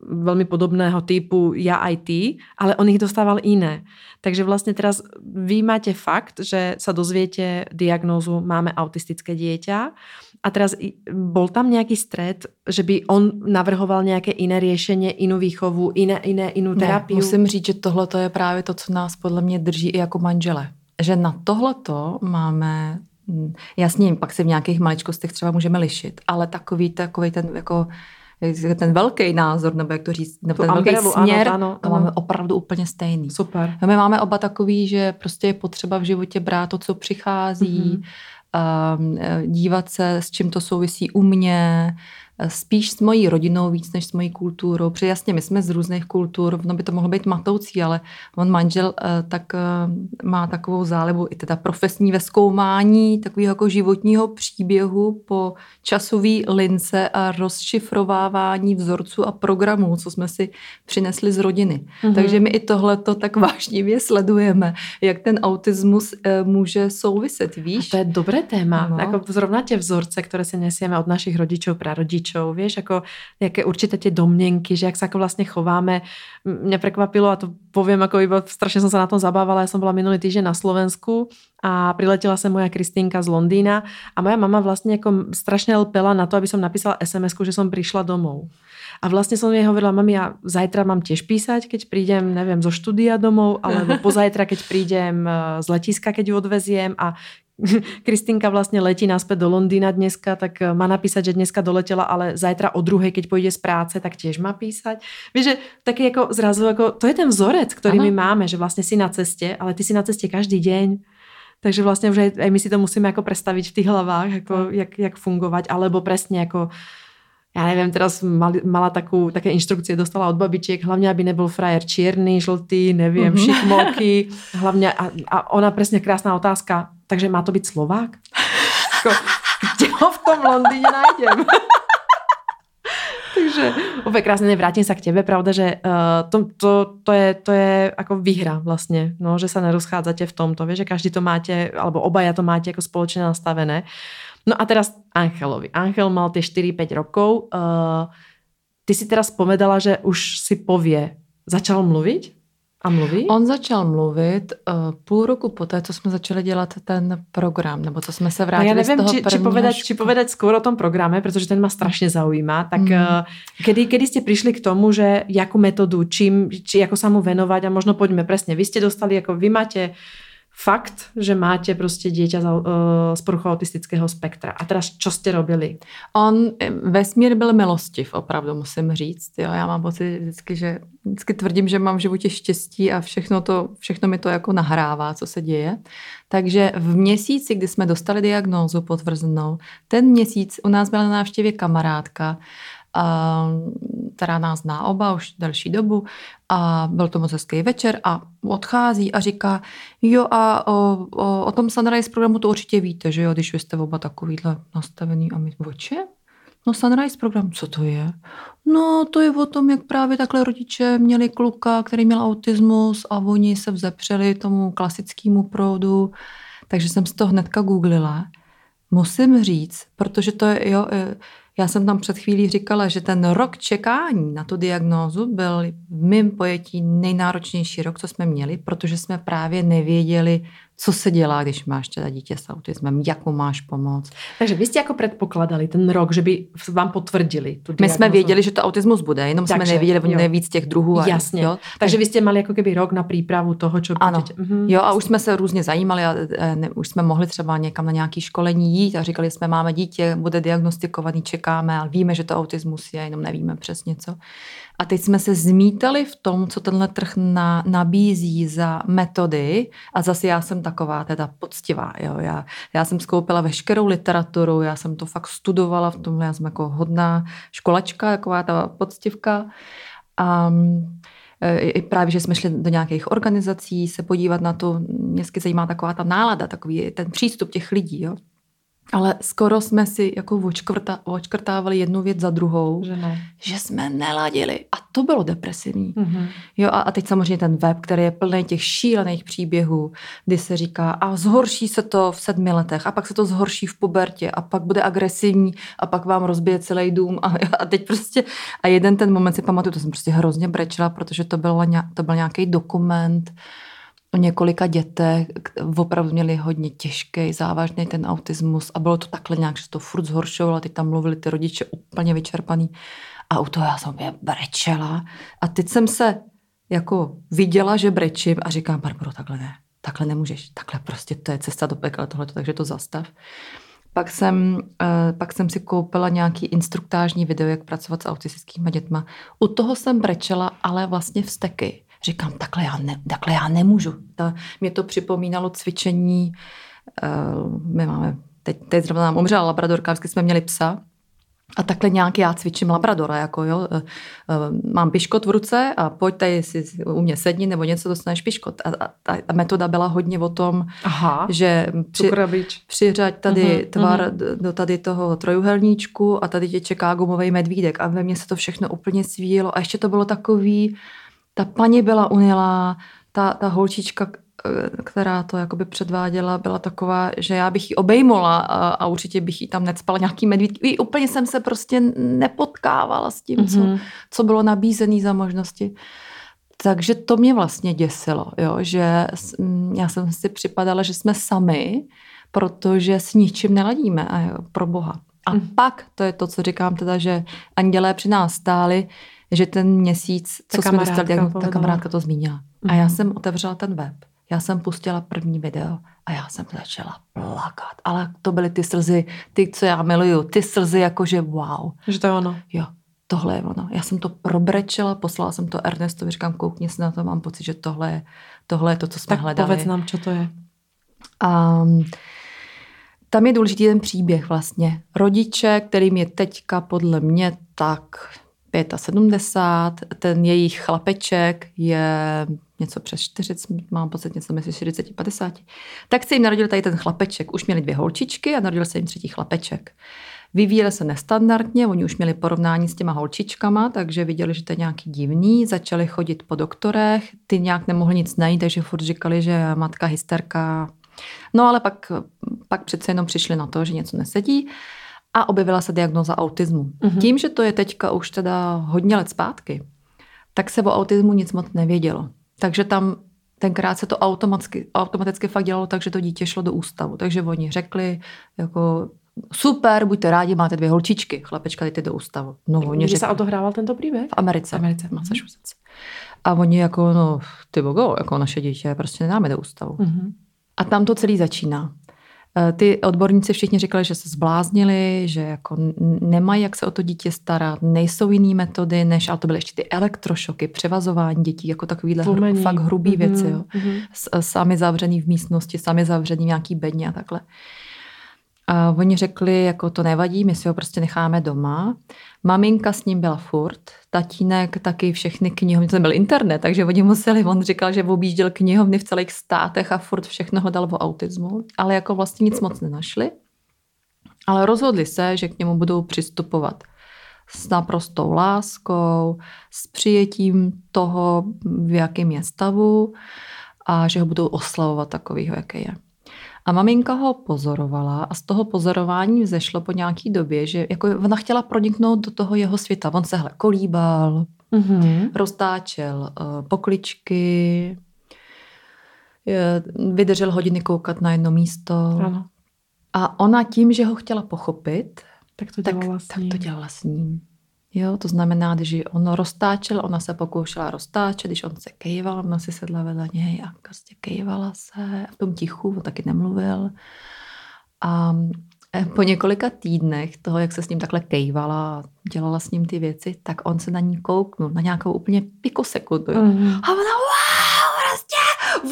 veľmi podobného typu ja aj ty, ale on ich dostával iné. Takže vlastne teraz vy máte fakt, že sa dozviete diagnózu máme autistické dieťa a teraz bol tam nejaký stred, že by on navrhoval nějaké iné riešenie, inú výchovu, iné, iné, inú terapiu? Ne, musím říct, že tohle je právě to, co nás podle mě drží i jako manžele. Že na tohleto máme hm, Jasně, pak se v nějakých maličkostech třeba můžeme lišit, ale takový, takový ten jako ten velký názor, nebo jak to říct, nebo ten velký směr, ano, ano, to ano. máme opravdu úplně stejný. Super. A my máme oba takový, že prostě je potřeba v životě brát to, co přichází, mm-hmm. dívat se, s čím to souvisí u mě, spíš s mojí rodinou víc než s mojí kulturou. Protože jasně, my jsme z různých kultur, no by to mohlo být matoucí, ale on manžel eh, tak eh, má takovou zálibu i teda profesní ve zkoumání takového jako životního příběhu po časový lince a rozšifrovávání vzorců a programů, co jsme si přinesli z rodiny. Mm-hmm. Takže my i tohle to tak vážnivě sledujeme, jak ten autismus eh, může souviset, víš? A to je dobré téma. No. Jako zrovna tě vzorce, které si nesieme od našich rodičů, prarodičů, rodičov, vieš, ako nejaké určité tie domnenky, že jak sa ako vlastne chováme. Mňa prekvapilo, a to poviem, ako iba strašne som sa na tom zabávala, ja som bola minulý týždeň na Slovensku a priletela sa moja Kristýnka z Londýna a moja mama vlastne ako strašne lpela na to, aby som napísala sms že som prišla domov. A vlastne som jej hovorila, mami, ja zajtra mám tiež písať, keď prídem, neviem, zo štúdia domov, alebo pozajtra, keď prídem eh, z letiska, keď ju odveziem a Kristýnka vlastně letí naspäť do Londýna dneska, tak eh, má napísať, že dneska doletěla, ale zajtra o druhé, keď půjde z práce, tak tiež má písať. Víš, že taky jako zrazu, jako, to je ten vzorec, který Aha. my máme, že vlastně si na cestě, ale ty si na cestě každý deň. Takže vlastně už aj, aj my si to musíme jako predstaviť v tých hlavách, jako, jak, jak fungovat, alebo presne jako já nevím, teraz mali, mala takú, také inštrukcie, dostala od babičiek, hlavně, aby nebyl frajer čierny, žltý, nevím, mm-hmm. šikmoky, hlavně, a, a ona přesně krásná otázka, takže má to být Slovák? Jako, kde ho v tom Londýně najdem? Takže úplně krásně nevrátím se k tebe, pravda, že uh, to, to, to, je, to je jako výhra vlastně, no, že se nerozchádzate v tomto, vieš, že každý to máte, alebo obaja to máte jako společně nastavené. No a teraz Angelovi. Angel mal tie 4-5 rokov. Uh, ty si teraz povedala, že už si povie. Začal mluvit? A mluví? On začal mluvit uh, půl roku poté, co jsme začali dělat ten program, nebo co jsme se vrátili no já nevím, z toho či, či, povedať, či povedať skôr o tom programe, protože ten ma strašně zaujíma. Tak mm. uh, kedy, kedy ste prišli k tomu, že jakou metodu, čím, či jako sa mu venovať a možno poďme presne. Vy ste dostali, jako vy máte uh, fakt, že máte prostě dieťa z poruchou autistického spektra. A teraz, čo jste robili? On vesmír byl milostiv, opravdu musím říct. Jo, já mám pocit vždycky, že vždycky tvrdím, že mám v životě štěstí a všechno, to, všechno mi to jako nahrává, co se děje. Takže v měsíci, kdy jsme dostali diagnózu potvrzenou, ten měsíc u nás byla na návštěvě kamarádka, která nás zná oba už delší dobu a byl to moc hezký večer a odchází a říká, jo a o, o, o tom Sunrise programu to určitě víte, že jo, když vy jste oba takovýhle nastavený a my, o čem? No Sunrise program, co to je? No to je o tom, jak právě takhle rodiče měli kluka, který měl autismus a oni se vzepřeli tomu klasickému proudu. Takže jsem si to hnedka googlila. Musím říct, protože to je, jo, e, já jsem tam před chvílí říkala, že ten rok čekání na tu diagnózu byl v mém pojetí nejnáročnější rok, co jsme měli, protože jsme právě nevěděli, co se dělá, když máš teda dítě s autismem, jakou máš pomoc. Takže vy jste jako předpokládali ten rok, že by vám potvrdili tu diagnozu. My jsme věděli, že to autismus bude, jenom Takže, jsme nevěděli, že víc těch druhů. A, Jasně. Jo? Takže vy jste mali jako keby rok na přípravu toho, co Ano. Mhm. Jo, a už jsme se různě zajímali a e, ne, už jsme mohli třeba někam na nějaké školení jít a říkali jsme, máme dítě, bude diagnostikovaný, čekáme, ale víme, že to autismus je, jenom nevíme přesně co. A teď jsme se zmítali v tom, co tenhle trh na, nabízí za metody. A zase já jsem taková teda poctivá. Jo. Já, já jsem skoupila veškerou literaturu, já jsem to fakt studovala v tomhle, já jsem jako hodná školačka, taková ta poctivka. A e, i právě, že jsme šli do nějakých organizací se podívat na to, mě zajímá taková ta nálada, takový ten přístup těch lidí. Jo. Ale skoro jsme si jako očkrta, očkrtávali jednu věc za druhou, že, ne. že jsme neladili. A to bylo depresivní. Mm-hmm. Jo, a, a teď samozřejmě ten web, který je plný těch šílených příběhů, kdy se říká, a zhorší se to v sedmi letech, a pak se to zhorší v pubertě, a pak bude agresivní, a pak vám rozbije celý dům. A, a teď prostě, a jeden ten moment si pamatuju, to jsem prostě hrozně brečela, protože to byl, to byl nějaký dokument, o několika dětech, opravdu měli hodně těžký, závažný ten autismus a bylo to takhle nějak, že to furt zhoršovalo teď tam mluvili ty rodiče úplně vyčerpaný a u toho já jsem je brečela a teď jsem se jako viděla, že brečím a říkám, Barbaro, takhle ne, takhle nemůžeš, takhle prostě to je cesta do pekla tohleto, takže to zastav. Pak jsem, uh, pak jsem si koupila nějaký instruktážní video, jak pracovat s autistickými dětma. U toho jsem brečela, ale vlastně vsteky říkám, takhle já, ne, takhle já nemůžu. Ta, mě to připomínalo cvičení, uh, my máme, teď, teď zrovna nám umřela labradorka, vždycky jsme měli psa, a takhle nějak já cvičím labradora, jako jo, eh, eh, mám piškot v ruce a pojď tady si u mě sedni nebo něco dostaneš piškot. A, a ta metoda byla hodně o tom, Aha, že při, přiřaď tady uh-huh, tvar uh-huh. do tady toho trojuhelníčku a tady tě čeká gumový medvídek a ve mně se to všechno úplně svíjelo a ještě to bylo takový, ta paní byla unilá, ta, ta holčička, která to jakoby předváděla, byla taková, že já bych ji obejmula a, a určitě bych jí tam necpala nějaký medvíd. I úplně jsem se prostě nepotkávala s tím, mm-hmm. co, mhm. co bylo nabízené za možnosti. Takže to mě vlastně děsilo, jo, že já jsem si připadala, že jsme sami, protože s ničím neladíme, a jo, pro boha. A mm. pak, to je to, co říkám teda, že andělé při nás stáli, že ten měsíc, co jsme dostali, jak ta kamarádka to zmínila. Mm-hmm. A já mhm. jsem otevřela ten web, já jsem pustila první video a já jsem začala plakat. Ale to byly ty slzy, ty, co já miluju, ty slzy jakože wow. Že to je ono. Jo, tohle je ono. Já jsem to probrečela, poslala jsem to Ernestovi, říkám, koukni se na to, mám pocit, že tohle je, tohle je to, co jsme tak hledali. povedz nám, co to je. Um, tam je důležitý ten příběh vlastně. Rodiče, kterým je teďka podle mě tak 75, ten jejich chlapeček je něco přes 40, mám pocit něco mezi 40 a 50. Tak se jim narodil tady ten chlapeček. Už měli dvě holčičky a narodil se jim třetí chlapeček. Vyvíjeli se nestandardně, oni už měli porovnání s těma holčičkama, takže viděli, že to je nějaký divný, začali chodit po doktorech, ty nějak nemohli nic najít, takže furt říkali, že matka hysterka. No ale pak, pak přece jenom přišli na to, že něco nesedí a objevila se diagnoza autismu. Mm-hmm. Tím, že to je teďka už teda hodně let zpátky, tak se o autismu nic moc nevědělo. Takže tam tenkrát se to automaticky, automaticky fakt dělalo tak, že to dítě šlo do ústavu. Takže oni řekli, jako super, buďte rádi, máte dvě holčičky, chlapečka, jdete do ústavu. No, oni Kde řekli, se autohrával tento příběh? V Americe. V Americe, v Massachusetts. A oni jako, no, ty bogo, jako naše dítě prostě nedáme do ústavu. Mm-hmm. A tam to celý začíná. Eh, ty odborníci všichni říkali, že se zbláznili, že jako nemají jak se o to dítě starat, nejsou jiné metody, než, ale to byly ještě ty elektrošoky, převazování dětí, jako takovýhle hr, fakt hrubý mm-hmm. věci. Jo. Mm-hmm. Sami zavřený v místnosti, sami zavřený v nějaký bedně a takhle. A oni řekli, jako to nevadí, my si ho prostě necháme doma. Maminka s ním byla furt, tatínek taky všechny knihovny, to nebyl internet, takže oni museli, on říkal, že objížděl knihovny v celých státech a furt všechno ho dal o autismu, ale jako vlastně nic moc nenašli. Ale rozhodli se, že k němu budou přistupovat s naprostou láskou, s přijetím toho, v jakém je stavu a že ho budou oslavovat takovýho, jaký je. A maminka ho pozorovala a z toho pozorování vzešlo po nějaký době, že jako ona chtěla proniknout do toho jeho světa. On se hle kolíbal, mm-hmm. roztáčel uh, pokličky, vydržel hodiny koukat na jedno místo. Ano. A ona tím, že ho chtěla pochopit, tak to dělala tak, tak to dělala s ním. Jo, to znamená, že on roztáčel, ona se pokoušela roztáčet, když on se kejval, ona si sedla vedle něj a prostě kejvala se v tom tichu, on taky nemluvil. A eh, po několika týdnech toho, jak se s ním takhle kejvala, dělala s ním ty věci, tak on se na ní kouknul, na nějakou úplně pikosekundu. Mm. A ona, wow, prostě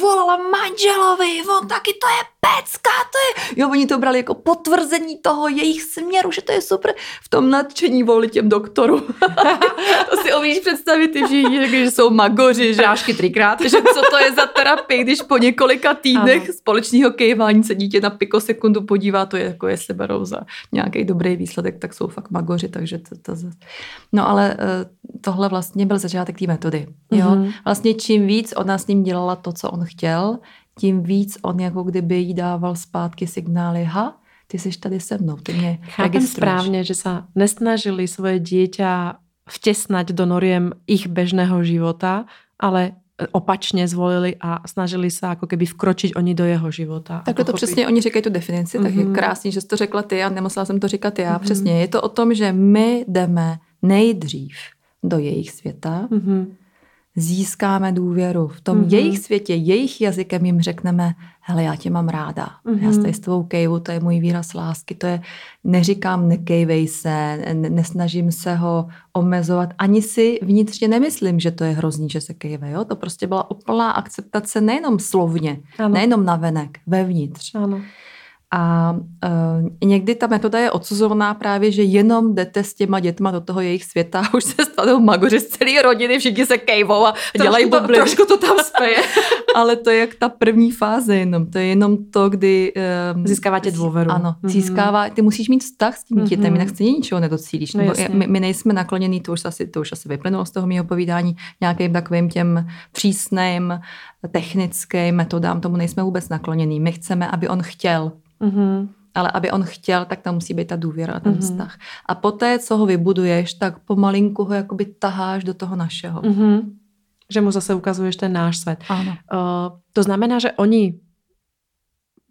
volala manželovi, on taky to je pecka, to je... Jo, oni to brali jako potvrzení toho jejich směru, že to je super. V tom nadšení volili těm doktorům. to si umíš představit, že, že jsou magoři, že Prášky třikrát. že co to je za terapii, když po několika týdnech ano. společného kejvání se dítě na pikosekundu podívá, to je jako jestli berou za nějaký dobrý výsledek, tak jsou fakt magoři, takže to, to, No ale eh, tohle vlastně byl začátek té metody. Jo? Mm-hmm. Vlastně čím víc ona s ním dělala to, co on chtěl, tím víc on jako kdyby jí dával zpátky signály, ha, ty jsi tady se mnou, ty mě Chápem správně, že se nesnažili svoje dieťa vtesnať do noriem ich bežného života, ale opačně zvolili a snažili se jako keby vkročit oni do jeho života. Tak to přesně oni říkají tu definici, mm-hmm. tak je mhm. krásný, že jsi to řekla ty a nemusela jsem to říkat já. Mm-hmm. Přesně, je to o tom, že my jdeme nejdřív do jejich světa, mm-hmm získáme důvěru. V tom mm-hmm. jejich světě, jejich jazykem jim řekneme, hele, já tě mám ráda. Mm-hmm. Já tady s tvou kejvu, to je můj výraz lásky. To je, neříkám, nekejvej se, nesnažím se ho omezovat. Ani si vnitřně nemyslím, že to je hrozný, že se kejve. Jo? To prostě byla úplná akceptace nejenom slovně, ano. nejenom navenek, vevnitř. Ano. A uh, někdy ta metoda je odsuzovaná právě, že jenom jdete s těma dětma do toho jejich světa a už se stanou magoři z celé rodiny, všichni se kejvou a dělají bubliny. Trošku to tam speje. Ale to je jak ta první fáze jenom. To je jenom to, kdy... Um, Získáváte důvěru. Ano, mm-hmm. získává, ty musíš mít vztah s tím dítětem, mm-hmm. jinak stejně ničeho nedocílíš. No, my, my, nejsme naklonění, to už asi, to už asi vyplynulo z toho mého povídání, nějakým takovým těm přísným technickým metodám, tomu nejsme vůbec naklonění. My chceme, aby on chtěl. Mm-hmm. Ale aby on chtěl, tak tam musí být ta důvěra a ten mm-hmm. vztah. A poté, co ho vybuduješ, tak pomalinku ho jakoby taháš do toho našeho. Mm-hmm. Že mu zase ukazuješ ten náš svět. Ano. Uh, to znamená, že oni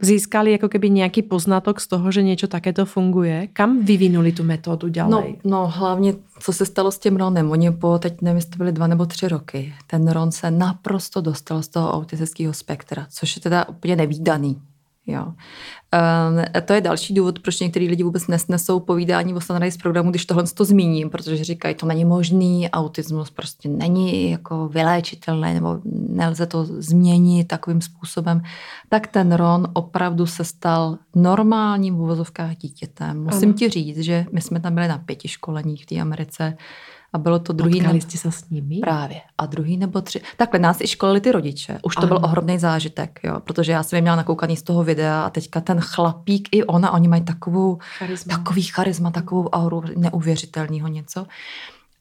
získali jako keby nějaký poznatok z toho, že něco takéto funguje. Kam vyvinuli tu metodu ďalej? No, no hlavně, co se stalo s tím Ronem. Oni po, teď nevím, jestli to byly dva nebo tři roky, ten Ron se naprosto dostal z toho autistického spektra, což je teda úplně nevýdaný. Jo. Um, to je další důvod, proč některý lidi vůbec nesnesou povídání o Sunrise programu, když tohle to zmíním, protože říkají, to není možný, autismus prostě není jako vyléčitelný, nebo nelze to změnit takovým způsobem. Tak ten Ron opravdu se stal normálním v uvozovkách dítětem. Musím ano. ti říct, že my jsme tam byli na pěti školeních v té Americe, a bylo to druhý... Potkali jste se s nimi? Právě. A druhý nebo tři. Takhle nás i školili ty rodiče. Už to ano. byl ohromný zážitek, jo, protože já jsem je měla nakoukaný z toho videa a teďka ten chlapík i ona, oni mají takovou, charisma. takový charisma, takovou auru neuvěřitelného něco.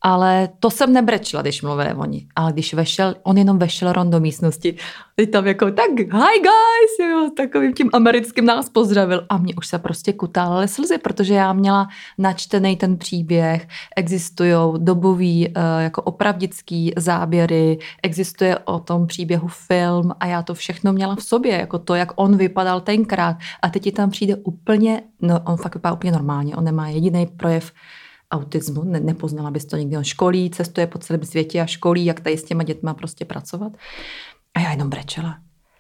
Ale to jsem nebrečila, když mluvili oni. Ale když vešel, on jenom vešel ron do místnosti, teď tam jako, tak hi guys, jo, takovým tím americkým nás pozdravil. A mě už se prostě kutálaly slzy, protože já měla načtený ten příběh, existují dobový eh, jako opravdický záběry, existuje o tom příběhu film a já to všechno měla v sobě, jako to, jak on vypadal tenkrát. A teď ti tam přijde úplně, no on fakt vypadá úplně normálně, on nemá jediný projev autismu, ne, nepoznala bys to nikdy. On školí, cestuje po celém světě a školí, jak tady s těma dětma prostě pracovat. A já jenom brečela.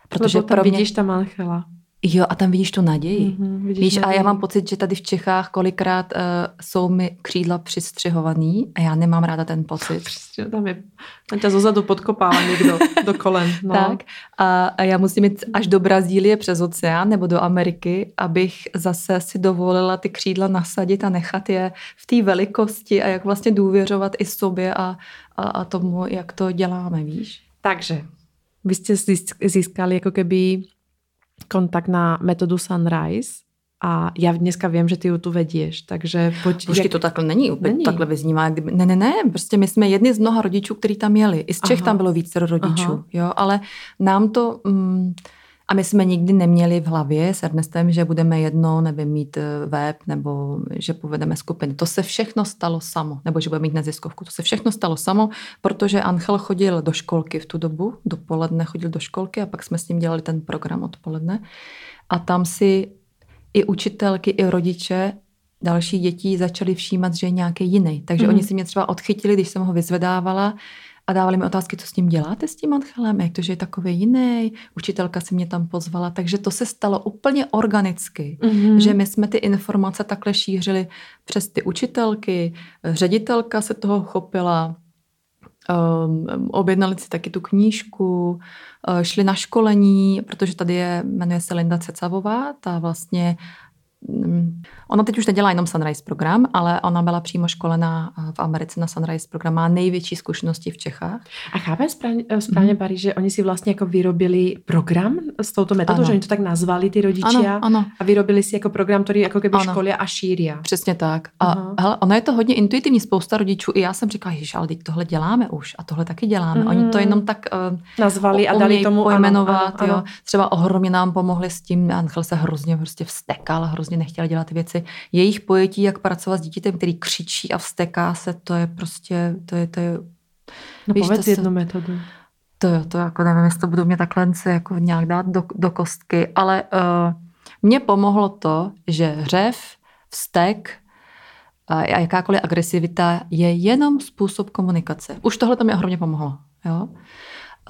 Protože Lebo tam pro mě... vidíš tam Anchela. Jo, a tam vidíš tu naději. Mm-hmm, vidíš Víš, naději. a já mám pocit, že tady v Čechách kolikrát uh, jsou mi křídla přistřihovaný a já nemám ráda ten pocit. Přesně, tam je, tam tě zozadu podkopává někdo do kolen. No. Tak a, a já musím jít až do Brazílie přes oceán nebo do Ameriky, abych zase si dovolila ty křídla nasadit a nechat je v té velikosti a jak vlastně důvěřovat i sobě a, a, a tomu, jak to děláme, víš. Takže vy jste získali jako keby kontakt na metodu Sunrise a já dneska vím, že ty ju tu vedíš, takže pojď. Už jak... to takhle není, úplně není. takhle vyznívá. Ne, ne, ne, prostě my jsme jedni z mnoha rodičů, kteří tam jeli. I z Čech Aha. tam bylo více rodičů, Aha. jo, ale nám to... Mm, a my jsme nikdy neměli v hlavě s Ernestem, že budeme jedno, nevím, mít eh, web, nebo že povedeme skupiny. To se všechno stalo samo, nebo že budeme mít neziskovku. To se všechno stalo samo, protože Angel chodil do školky v tu dobu, dopoledne chodil do školky a pak jsme s ním dělali ten program odpoledne. A tam si i učitelky, i rodiče další dětí začali všímat, že je nějaký jiný. Takže mm. oni si mě třeba odchytili, když jsem ho vyzvedávala, a dávali mi otázky, co s tím děláte s tím Anchelem, jak to, že je takový jiný. Učitelka si mě tam pozvala, takže to se stalo úplně organicky, mm-hmm. že my jsme ty informace takhle šířili přes ty učitelky, ředitelka se toho chopila, um, objednali si taky tu knížku, uh, šli na školení, protože tady je, jmenuje se Linda Cecavová, ta vlastně ona teď už nedělá jenom Sunrise program, ale ona byla přímo školená v Americe na Sunrise program, má největší zkušenosti v Čechách. A chápem správně, eh, správně mm. Barry, že oni si vlastně jako vyrobili program s touto metodou, ano. že oni to tak nazvali ty rodiče ano, ano. a vyrobili si jako program, který jako keby školy a šíří. Přesně tak. A uh-huh. hele, ono je to hodně intuitivní, spousta rodičů, i já jsem říkala, že ale teď tohle děláme už a tohle taky děláme. Mm. Oni to jenom tak uh, nazvali a dali tomu pojmenovat. Ano, ano, ano. Jo. Třeba ohromně nám pomohli s tím, Angel se hrozně prostě vstekal, hrozně hrozně nechtěla dělat ty věci. Jejich pojetí, jak pracovat s dítětem, který křičí a vsteká se, to je prostě, to je, to je No víš, povedz to jednu se, metodu. To jo, to jako nevím, jestli to budu mě takhle se jako nějak dát do, do kostky, ale uh, mně pomohlo to, že hřev, vztek a jakákoliv agresivita je jenom způsob komunikace. Už tohle to mi ohromně pomohlo. Jo?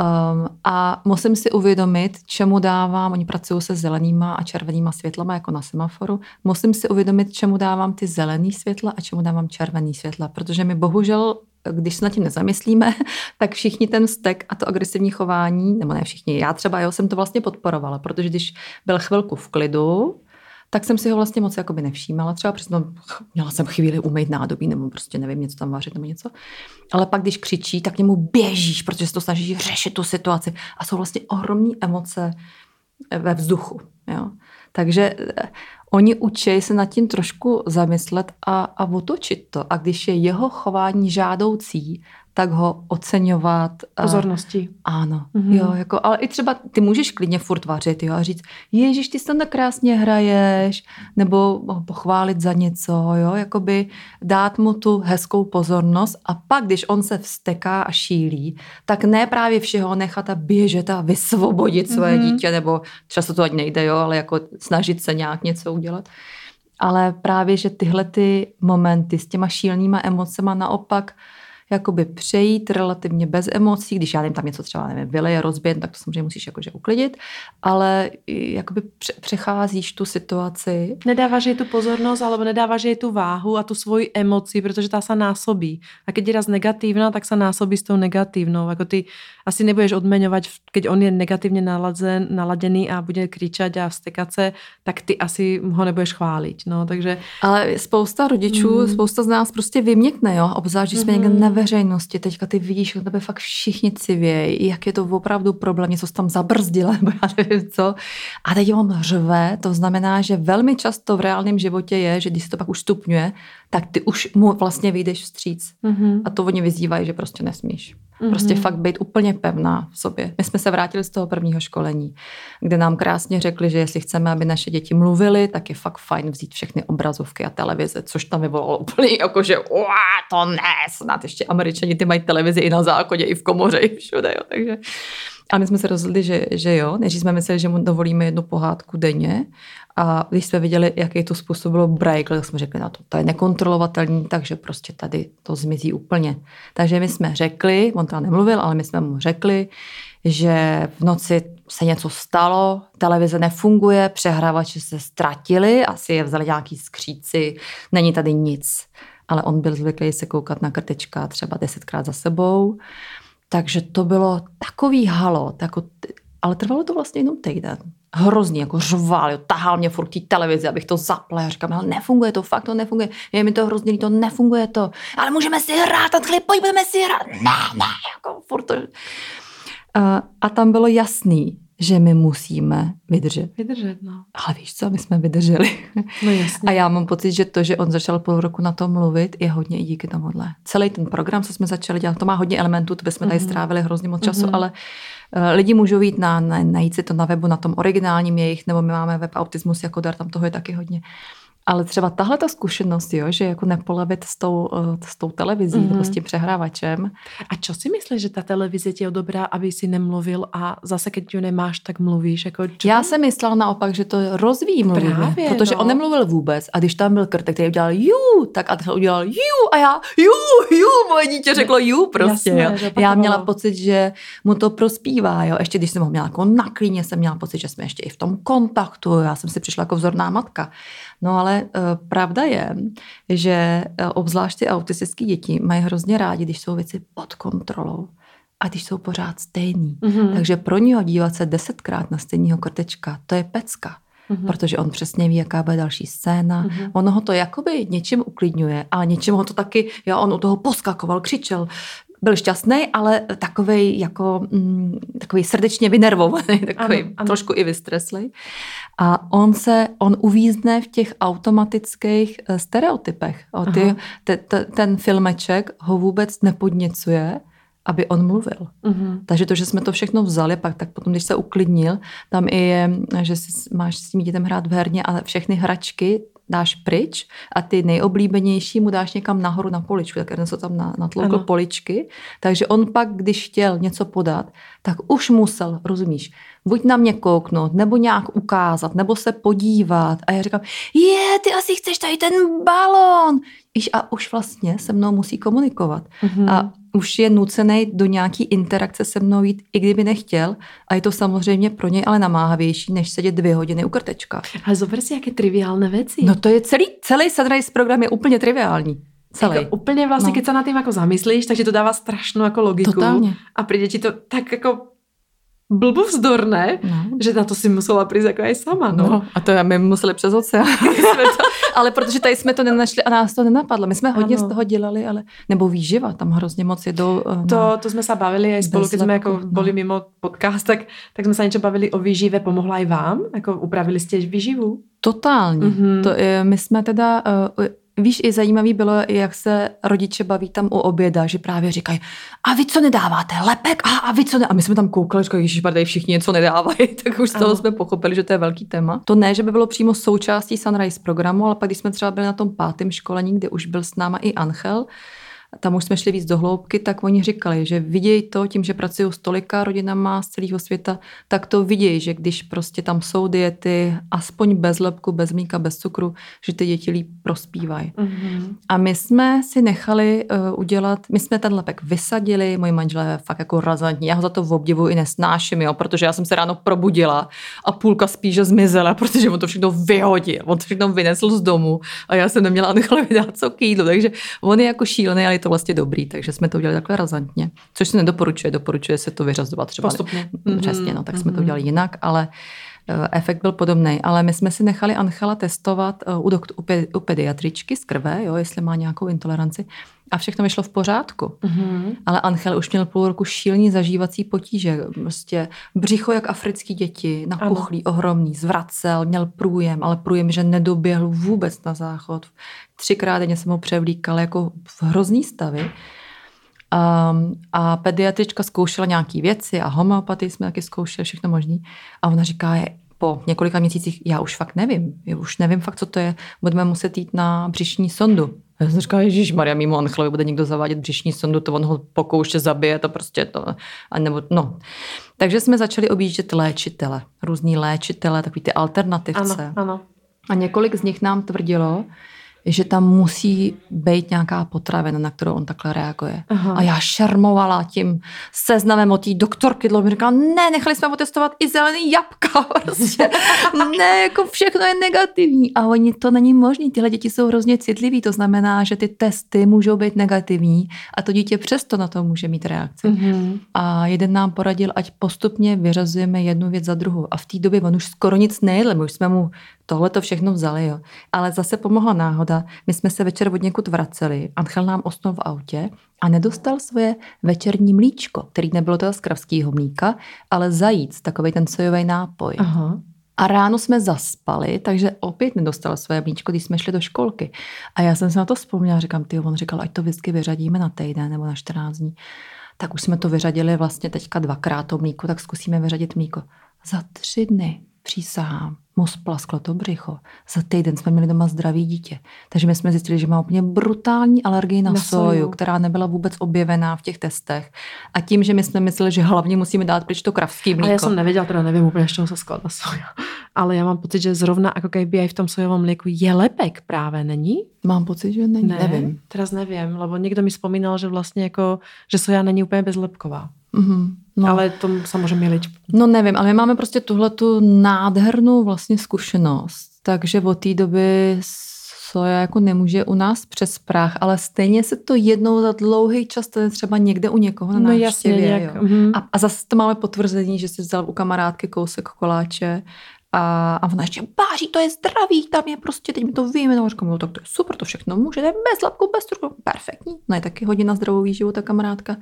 Um, a musím si uvědomit, čemu dávám, oni pracují se zelenýma a červenýma světlama, jako na semaforu, musím si uvědomit, čemu dávám ty zelený světla a čemu dávám červený světla, protože my bohužel když se nad tím nezamyslíme, tak všichni ten stek a to agresivní chování, nebo ne všichni, já třeba jo, jsem to vlastně podporovala, protože když byl chvilku v klidu, tak jsem si ho vlastně moc jakoby nevšímala. Třeba přesně měla jsem chvíli umýt nádobí nebo prostě nevím, něco tam vařit nebo něco. Ale pak, když křičí, tak k němu běžíš, protože se to snaží řešit tu situaci. A jsou vlastně ohromné emoce ve vzduchu. Jo? Takže eh, oni učí se nad tím trošku zamyslet a, a otočit to. A když je jeho chování žádoucí, tak ho oceňovat. Pozornosti. Ano, mm-hmm. jo, jako, ale i třeba ty můžeš klidně furt vařit, jo, a říct, ježiš, ty tam tak krásně hraješ, nebo pochválit za něco, jo, jakoby dát mu tu hezkou pozornost a pak, když on se vsteká a šílí, tak ne právě všeho nechat a běžet a vysvobodit svoje mm-hmm. dítě, nebo často to ani nejde, jo, ale jako snažit se nějak něco udělat. Ale právě, že tyhle ty momenty s těma šílenýma emocema naopak jakoby přejít relativně bez emocí, když já nevím, tam něco třeba nevím, vyleje, rozběn, tak to samozřejmě musíš jakože uklidit, ale jakoby přecházíš tu situaci. Nedáváš jej tu pozornost, alebo nedáváš jej tu váhu a tu svoji emoci, protože ta se násobí. A keď je raz negatívna, tak se násobí s tou negatívnou. Jako ty asi nebudeš odmeňovat, keď on je negativně naladen, naladený a bude kričet a vstekat se, tak ty asi ho nebudeš chválit. No, takže... Ale spousta rodičů, mm. spousta z nás prostě vyměkne, jo, obzvlášť, když jsme mm. někde na veřejnosti, teďka ty vidíš, že tebe fakt všichni civějí, jak je to opravdu problém, něco tam zabrzdilo, nebo já nevím co. A teď on řve, to znamená, že velmi často v reálném životě je, že když se to pak už stupňuje, tak ty už mu vlastně vyjdeš vstříc. Mm-hmm. A to oni vyzývají, že prostě nesmíš. Mm-hmm. Prostě fakt být úplně pevná v sobě. My jsme se vrátili z toho prvního školení, kde nám krásně řekli, že jestli chceme, aby naše děti mluvily, tak je fakt fajn vzít všechny obrazovky a televize, což tam vyvolalo úplně jako, že to ne, snad ještě američani ty mají televizi i na záchodě, i v komoře, i všude. Jo. Takže a my jsme se rozhodli, že, že jo. Než jsme mysleli, že mu dovolíme jednu pohádku denně. A když jsme viděli, jaký to způsobilo break, tak jsme řekli, no to, to je nekontrolovatelný, takže prostě tady to zmizí úplně. Takže my jsme řekli, on tam nemluvil, ale my jsme mu řekli, že v noci se něco stalo, televize nefunguje, přehrávače se ztratili, asi je vzali nějaký skříci, není tady nic. Ale on byl zvyklý se koukat na krtečka třeba desetkrát za sebou. Takže to bylo takový halo, jako, ale trvalo to vlastně jenom týden. Hrozný, jako řval, jo, tahal mě furt televizi, abych to zapla. Já říkám, ale nefunguje to, fakt to nefunguje. Je mi to hrozný, to nefunguje to. Ale můžeme si hrát, a pojď, budeme si hrát. Ne, ne, jako furt to... A, a tam bylo jasný, že my musíme vydržet. Vydržet, no. Ale víš co, my jsme vydrželi. No jasně. A já mám pocit, že to, že on začal půl roku na tom mluvit, je hodně i díky tomuhle. Celý ten program, co jsme začali dělat, to má hodně elementů, to bychom tady mhm. strávili hrozně moc času, mm-hmm. ale uh, lidi můžou jít na, na, najít si to na webu, na tom originálním jejich, nebo my máme web Autismus jako dar, tam toho je taky hodně. Ale třeba tahle ta zkušenost, jo, že jako nepolevit s tou, uh, s tou televizí mm-hmm. nebo s tím přehrávačem. A co si myslíš, že ta televize ti je dobrá, aby si nemluvil a zase, když ji nemáš, tak mluvíš? Jako, Já jsem myslela naopak, že to rozvíjí mluvení, Právě, protože no. on nemluvil vůbec a když tam byl krtek, který udělal jú, tak a udělal jú a já jú, jú, moje dítě řeklo jú prostě. Jasně, jo. Já měla pocit, že mu to prospívá, jo. Ještě když jsem ho měla jako na klíně, jsem měla pocit, že jsme ještě i v tom kontaktu, já jsem si přišla jako vzorná matka. No ale uh, pravda je, že uh, obzvlášť ty autistické děti mají hrozně rádi, když jsou věci pod kontrolou a když jsou pořád stejný. Mm-hmm. Takže pro něho dívat se desetkrát na stejného krtečka, to je pecka. Mm-hmm. Protože on přesně ví, jaká bude další scéna. Mm-hmm. Ono ho to jakoby něčím uklidňuje, ale něčím ho to taky, jo, on u toho poskakoval, křičel, byl šťastný, ale takový jako mm, takový srdečně vynervovaný, takový ano, ano. trošku i vystreslý. A on se, on uvízne v těch automatických eh, stereotypech. O ty, te, te, ten filmeček ho vůbec nepodněcuje, aby on mluvil. Uh-huh. Takže to, že jsme to všechno vzali, pak tak potom, když se uklidnil, tam i je, že si máš s tím dětem hrát v herně a všechny hračky dáš pryč a ty nejoblíbenější mu dáš někam nahoru na poličku, tak Ernest tam natloukl ano. poličky, takže on pak, když chtěl něco podat, tak už musel, rozumíš, buď na mě kouknout, nebo nějak ukázat, nebo se podívat. A já říkám, je, ty asi chceš tady ten balon. A už vlastně se mnou musí komunikovat. Mm-hmm. A už je nucený do nějaký interakce se mnou jít, i kdyby nechtěl. A je to samozřejmě pro něj ale namáhavější, než sedět dvě hodiny u krtečka. Ale zober si, jaké triviální věci. No to je celý, celý Sunrise program je úplně triviální. Celý. Jako úplně vlastně, no. když se na tím jako zamyslíš, takže to dává strašnou jako logiku. Totálně. A přijde ti to tak jako blbovzdorné, no. že na to si musela přijít jako aj sama. No. no a to my museli přes oceán. ale protože tady jsme to nenašli a nás to nenapadlo. My jsme hodně ano. z toho dělali, ale nebo výživa, tam hrozně moc jedou. Uh, to, to jsme se bavili aj spolu, když jsme jako no. byli mimo podcast, tak, tak jsme se něco bavili o výžive. Pomohla i vám? Jako upravili jste výživu? Totálně. Mm-hmm. To, my jsme teda uh, Víš, i zajímavý bylo, jak se rodiče baví tam u oběda, že právě říkají, a vy co nedáváte? Lepek? A, a vy co ne? A my jsme tam koukali, říkali, ježiš, tady všichni něco nedávají, tak už z toho jsme pochopili, že to je velký téma. To ne, že by bylo přímo součástí Sunrise programu, ale pak, když jsme třeba byli na tom pátém školení, kde už byl s náma i Angel, tam už jsme šli víc do hloubky, tak oni říkali, že vidějí to, tím, že pracují s tolika rodinama z celého světa, tak to vidějí, že když prostě tam jsou diety, aspoň bez lepku, bez mlíka, bez cukru, že ty děti líp prospívají. Mm-hmm. A my jsme si nechali uh, udělat, my jsme ten lepek vysadili, můj manžel je fakt jako razantní, já ho za to v obdivu i nesnáším, jo, protože já jsem se ráno probudila a půlka spíše zmizela, protože on to všechno vyhodil, on to všechno vynesl z domu a já jsem neměla nechala vydat co kýdlo, takže on je jako šílený, ale je to vlastně dobrý, takže jsme to udělali takhle razantně, což se nedoporučuje, doporučuje se to vyřazovat třeba. Postupně. Přesně, no, tak mm-hmm. jsme to mhm. udělali jinak, ale efekt byl podobný. Ale my jsme si nechali Anchala testovat eh, u, doktor, u pediatričky z krve, jo, jestli má nějakou intoleranci. A všechno vyšlo v pořádku. Mm-hmm. Ale Anchel už měl půl roku šílený zažívací potíže. Prostě břicho jak africký děti, napuchlý, ano. ohromný, zvracel, měl průjem, ale průjem, že nedoběhl vůbec na záchod. Třikrát denně jsem ho převlíkal jako v hrozný stavy. Um, a pediatrička zkoušela nějaké věci a homeopatii jsme taky zkoušeli, všechno možné. A ona říká, je, po několika měsících, já už fakt nevím, já už nevím fakt, co to je, budeme muset jít na břišní sondu. Já jsem říkala, Ježíš Maria, mimo Anchlovi bude někdo zavádět břišní sondu, to on ho pokouště zabije, to prostě to, a nebo, no. Takže jsme začali objíždět léčitele, různý léčitele, takový ty alternativce. Ano, ano. A několik z nich nám tvrdilo, že tam musí být nějaká potravina, na kterou on takhle reaguje. Aha. A já šarmovala tím seznamem od té doktorky, dlouho mi říkala, ne, nechali jsme otestovat i zelený jabka, prostě. ne, jako všechno je negativní. A oni, to není možné, tyhle děti jsou hrozně citliví, to znamená, že ty testy můžou být negativní a to dítě přesto na to může mít reakci. Mm-hmm. A jeden nám poradil, ať postupně vyřazujeme jednu věc za druhou. A v té době on už skoro nic nejedl, my už jsme mu tohle to všechno vzali, jo. Ale zase pomohla náhoda. My jsme se večer od někud vraceli. Angel nám osnul v autě a nedostal svoje večerní mlíčko, který nebylo toho z kravského mlíka, ale zajíc, takový ten sojový nápoj. Aha. A ráno jsme zaspali, takže opět nedostal své mlíčko, když jsme šli do školky. A já jsem se na to vzpomněla, říkám, ty, on říkal, ať to vždycky vyřadíme na týden nebo na 14 dní. Tak už jsme to vyřadili vlastně teďka dvakrát to mlíko, tak zkusíme vyřadit mlíko. Za tři dny přísahám, mu splasklo to břicho. Za týden jsme měli doma zdravý dítě. Takže my jsme zjistili, že má úplně brutální alergii na, na soju, soju, která nebyla vůbec objevená v těch testech. A tím, že my jsme mysleli, že hlavně musíme dát pryč to kravský mlíko. A já jsem nevěděla, teda nevím úplně, z čeho se skládá soja. Ale já mám pocit, že zrovna jako kdyby i v tom sojovém mlíku je lepek právě, není? Mám pocit, že není. Ne, nevím. Teraz nevím, lebo někdo mi vzpomínal, že vlastně jako, že soja není úplně bezlepková. Mm-hmm. No. Ale to může milit. No nevím, ale my máme prostě tuhle tu nádhernou vlastně zkušenost. Takže od té doby soja jako nemůže u nás přes prach, ale stejně se to jednou za dlouhý čas stane třeba někde u někoho na no, návštěvě. Jasně, jak, mm. a, a zase to máme potvrzení, že si vzal u kamarádky kousek koláče a, a ona ještě báří, to je zdravý, tam je prostě, teď mi to vyjmenoval, říkám, no tak to je super, to všechno může, bez lapku, bez truku, perfektní. No je taky hodina zdravou výživu ta kamarádka.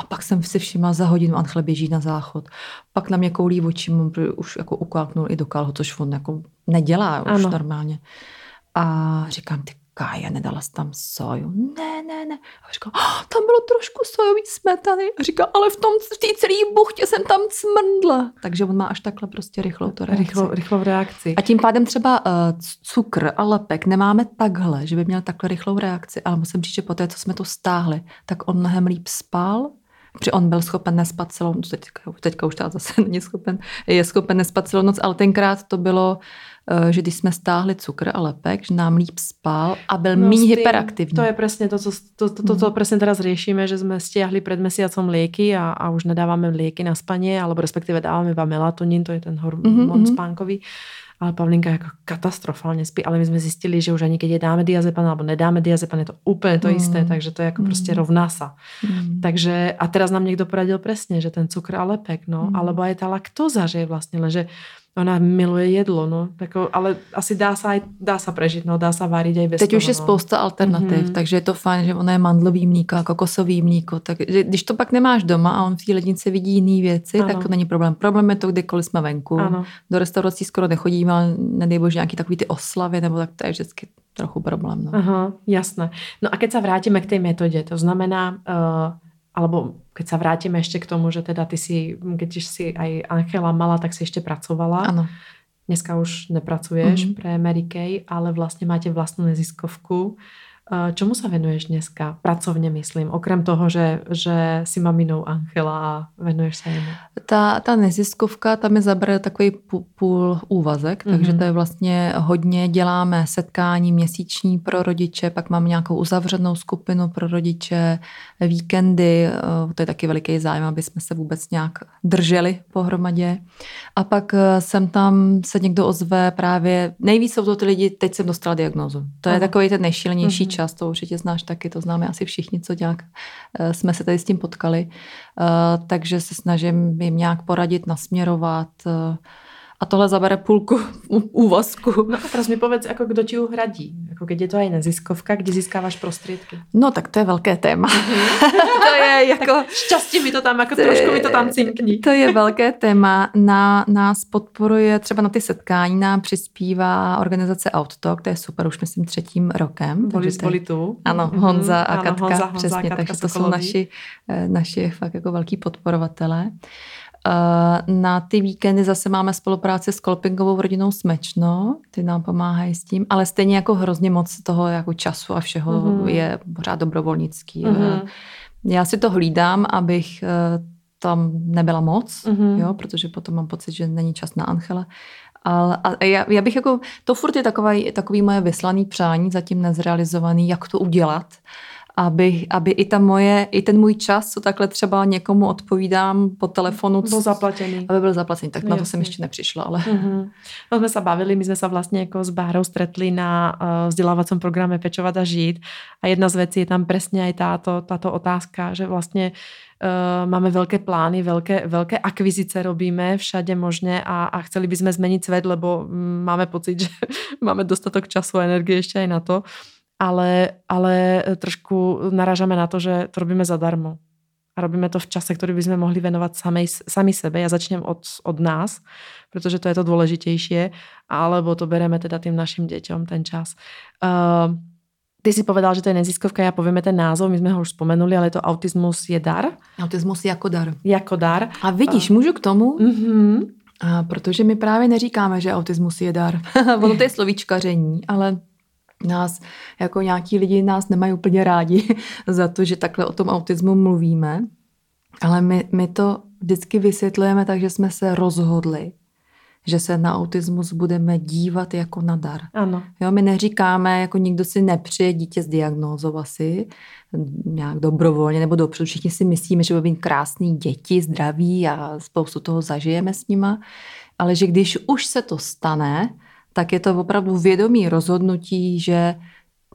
A pak jsem si všimla za hodinu, Anchel běží na záchod. Pak na mě koulí očím, už jako ukáknul i do kalho, což on jako nedělá už ano. normálně. A říkám, ty Kája, nedala jsi tam soju? Ne, ne, ne. A říká, oh, tam bylo trošku sojový smetany. A říká, ale v tom v té celé buchtě jsem tam cmrdla. Takže on má až takhle prostě rychlou to reakci. Rychlo, rychlou reakci. A tím pádem třeba uh, cukr a lepek nemáme takhle, že by měl takhle rychlou reakci, ale musím říct, že po té, co jsme to stáhli, tak on mnohem líp spal, Protože on byl schopen nespat celou noc, teďka, teďka už teda zase není schopen, je schopen nespat celou noc, ale tenkrát to bylo, eh, že když jsme stáhli cukr a lepek, že nám líp spal a byl no, méně hyperaktivní. To je přesně to, co, to, to, to, to mm. přesně teraz řešíme, že jsme stiahli před mesiacom léky a, a už nedáváme léky na spaně, alebo respektive dáváme iba melatonin, to je ten hormon mm-hmm. spánkový ale Pavlinka jako katastrofálně spí, ale my jsme zjistili, že už ani když dáme diazepam nebo nedáme diazepam, je to úplně to mm. isté, takže to je jako mm. prostě rovná sa. Mm. Takže a teraz nám někdo poradil přesně, že ten cukr a lepek, no, mm. alebo je ta laktoza, že je vlastně, že ona miluje jedlo, no, jako, ale asi dá se, dá se prežít, no, dá se varit i bez Teď toho, už je no. spousta alternativ, mm-hmm. takže je to fajn, že ona je mandlový mlíko a kokosový mlíko, tak když to pak nemáš doma a on v té lednici vidí jiné věci, ano. tak to není problém. Problém je to, kdykoliv jsme venku, ano. do restaurací skoro nechodíme, ale nedej bože nějaký takový ty oslavy, nebo tak to je vždycky trochu problém. No. Aha, jasné. No a keď se vrátíme k té metodě, to znamená, uh, alebo keď sa vrátime ešte k tomu, že teda ty si, keď si aj Angela mala, tak si ešte pracovala. Ano. Dneska už nepracuješ mm-hmm. pre Mary Kay, ale vlastne máte vlastnú neziskovku. Eh, čomu sa venuješ dneska? Pracovně myslím, okrem toho, že, že si maminou Angela a venuješ se jemu. Ta, ta neziskovka, tam je zabere takový půl, úvazek, mm-hmm. takže to je vlastně hodně, děláme setkání měsíční pro rodiče, pak mám nějakou uzavřenou skupinu pro rodiče, víkendy, eh, to je taky veliký zájem, aby jsme se vůbec nějak drželi pohromadě. A pak eh, jsem tam se někdo ozve právě, nejvíc jsou to ty lidi, teď jsem dostala diagnózu. To je Aha. takový ten nejšílenější mm-hmm čas, to určitě znáš taky, to známe asi všichni, co nějak eh, jsme se tady s tím potkali. Eh, takže se snažím jim nějak poradit, nasměrovat, eh, a tohle zabere půlku úvazku. No a teraz mi povedz, jako kdo ti uhradí? Jako když je to aj neziskovka, kde získáváš prostředky? No tak to je velké téma. Mhm. to je jako... šťastí mi to tam, jako to trošku mi to tam cinkní. to je velké téma. Na, nás podporuje, třeba na ty setkání nám přispívá organizace Outtalk, to je super, už myslím třetím rokem. Boli z tu. Ano, mhm. Honza a ano, Katka, Honza, Honza, přesně, Katka takže to jsou naši, eh, naši fakt jako velký podporovatelé. Eh, na ty víkendy zase máme spolupráci s kolpingovou rodinou Smečno, ty nám pomáhají s tím, ale stejně jako hrozně moc toho jako času a všeho mm-hmm. je pořád dobrovolnický. Mm-hmm. Já si to hlídám, abych eh, tam nebyla moc, mm-hmm. jo, protože potom mám pocit, že není čas na Anchele. Ale a já, já bych jako, to furt je takový, takový moje vyslaný přání, zatím nezrealizovaný, jak to udělat, aby, aby i ta moje, i ten můj čas, co takhle třeba někomu odpovídám po telefonu. Byl zaplacený. Aby byl zaplacený, tak no, na to jasný. jsem ještě nepřišla. Ale... Mm-hmm. No jsme se bavili, my jsme se vlastně jako s Bárou stretli na uh, vzdělávacím programe Pečovat a žít a jedna z věcí je tam přesně i táto, tato otázka, že vlastně uh, máme velké plány, velké, velké akvizice robíme všade možně a, a chceli bychom změnit svět, lebo mm, máme pocit, že máme dostatok času a energie ještě i na to ale, ale trošku narážame na to, že to robíme zadarmo. A robíme to v čase, který bychom mohli věnovat sami, sami sebe. Já začnem od, od nás, protože to je to důležitější, alebo to bereme teda tým našim děťom ten čas. Uh, ty si povedal, že to je neziskovka, já povíme ten názov, my jsme ho už spomenuli, ale to autismus je dar. Autismus jako dar. Jako dar. A vidíš, uh, můžu k tomu? Uh-huh. A protože my právě neříkáme, že autismus je dar. ono to je slovíčkaření, ale nás, jako nějaký lidi nás nemají úplně rádi za to, že takhle o tom autismu mluvíme, ale my, my to vždycky vysvětlujeme tak, že jsme se rozhodli, že se na autismus budeme dívat jako na dar. Ano. Jo, my neříkáme, jako nikdo si nepřije dítě s diagnózou asi, nějak dobrovolně nebo dopředu. Všichni si myslíme, že budeme být krásný děti, zdraví a spoustu toho zažijeme s nima, ale že když už se to stane, tak je to opravdu vědomí rozhodnutí, že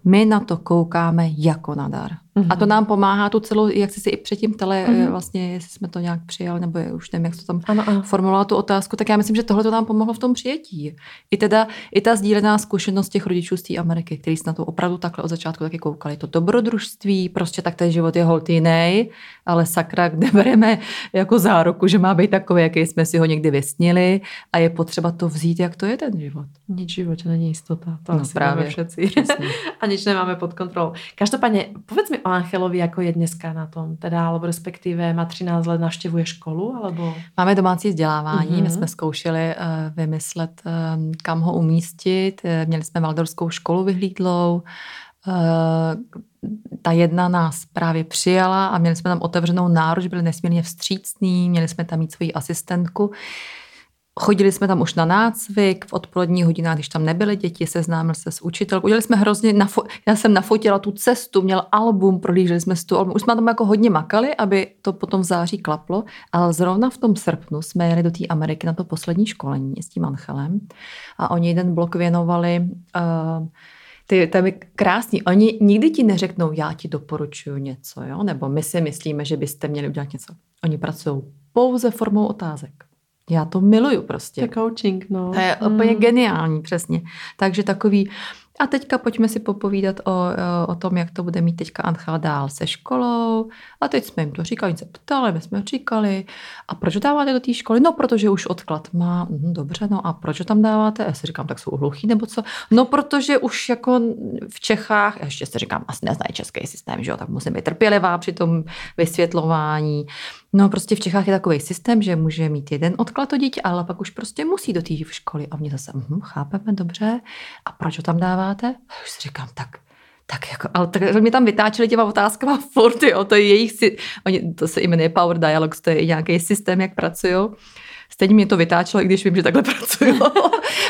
my na to koukáme jako na dar. Mm-hmm. A to nám pomáhá tu celou, jak jsi si i předtím tele, mm-hmm. vlastně, jestli jsme to nějak přijali, nebo je, už nevím, jak to tam ano, ano. formulovala tu otázku, tak já myslím, že tohle to nám pomohlo v tom přijetí. I teda, i ta sdílená zkušenost těch rodičů z té Ameriky, kteří na to opravdu takhle od začátku taky koukali. To dobrodružství, prostě tak ten život je holt jiný, ale sakra, kde bereme jako záruku, že má být takový, jaký jsme si ho někdy vysnili a je potřeba to vzít, jak to je ten život. Nic životě není jistota. To no, asi právě. všetci. a nič nemáme pod kontrolou. Každopádně, povedz mi o Angelovi, jako je dneska na tom, teda, alebo respektive má 13 let, navštěvuje školu, alebo? Máme domácí vzdělávání, mm-hmm. my jsme zkoušeli uh, vymyslet, uh, kam ho umístit, uh, měli jsme Valdorskou školu vyhlídlou, uh, ta jedna nás právě přijala a měli jsme tam otevřenou náruč, byli nesmírně vstřícní, měli jsme tam mít svoji asistentku. Chodili jsme tam už na nácvik, v odpolední hodinách, když tam nebyly děti, seznámil se s učitelkou. Udělali jsme hrozně, nafo- já jsem nafotila tu cestu, měl album, prolíželi jsme tu album. Už jsme tam jako hodně makali, aby to potom v září klaplo, ale zrovna v tom srpnu jsme jeli do té Ameriky na to poslední školení s tím Anchelem a oni jeden blok věnovali uh, ty, to je krásný. Oni nikdy ti neřeknou, já ti doporučuju něco, jo? nebo my si myslíme, že byste měli udělat něco. Oni pracují pouze formou otázek. Já to miluju prostě. To coaching, no. To je úplně mm. geniální, přesně. Takže takový, a teďka pojďme si popovídat o, o tom, jak to bude mít teďka Anchal dál se školou. A teď jsme jim to říkali, oni se ptali, my jsme říkali, a proč dáváte do té školy? No, protože už odklad má. Mhm, dobře, no a proč tam dáváte? Já si říkám, tak jsou hluchý nebo co? No, protože už jako v Čechách, ještě si říkám, asi neznají český systém, že jo, tak musím být trpělivá při tom vysvětlování. No prostě v Čechách je takový systém, že může mít jeden odklad to dítě, ale pak už prostě musí do té školy. A mě zase, hm, chápeme, dobře. A proč ho tam dáváte? A už si říkám, tak tak jako, ale tak mě tam vytáčeli těma otázkama furt, jo, to je jejich, oni, to se jmenuje Power Dialogues, to je nějaký systém, jak pracují. Stejně mě to vytáčelo, i když vím, že takhle pracuju.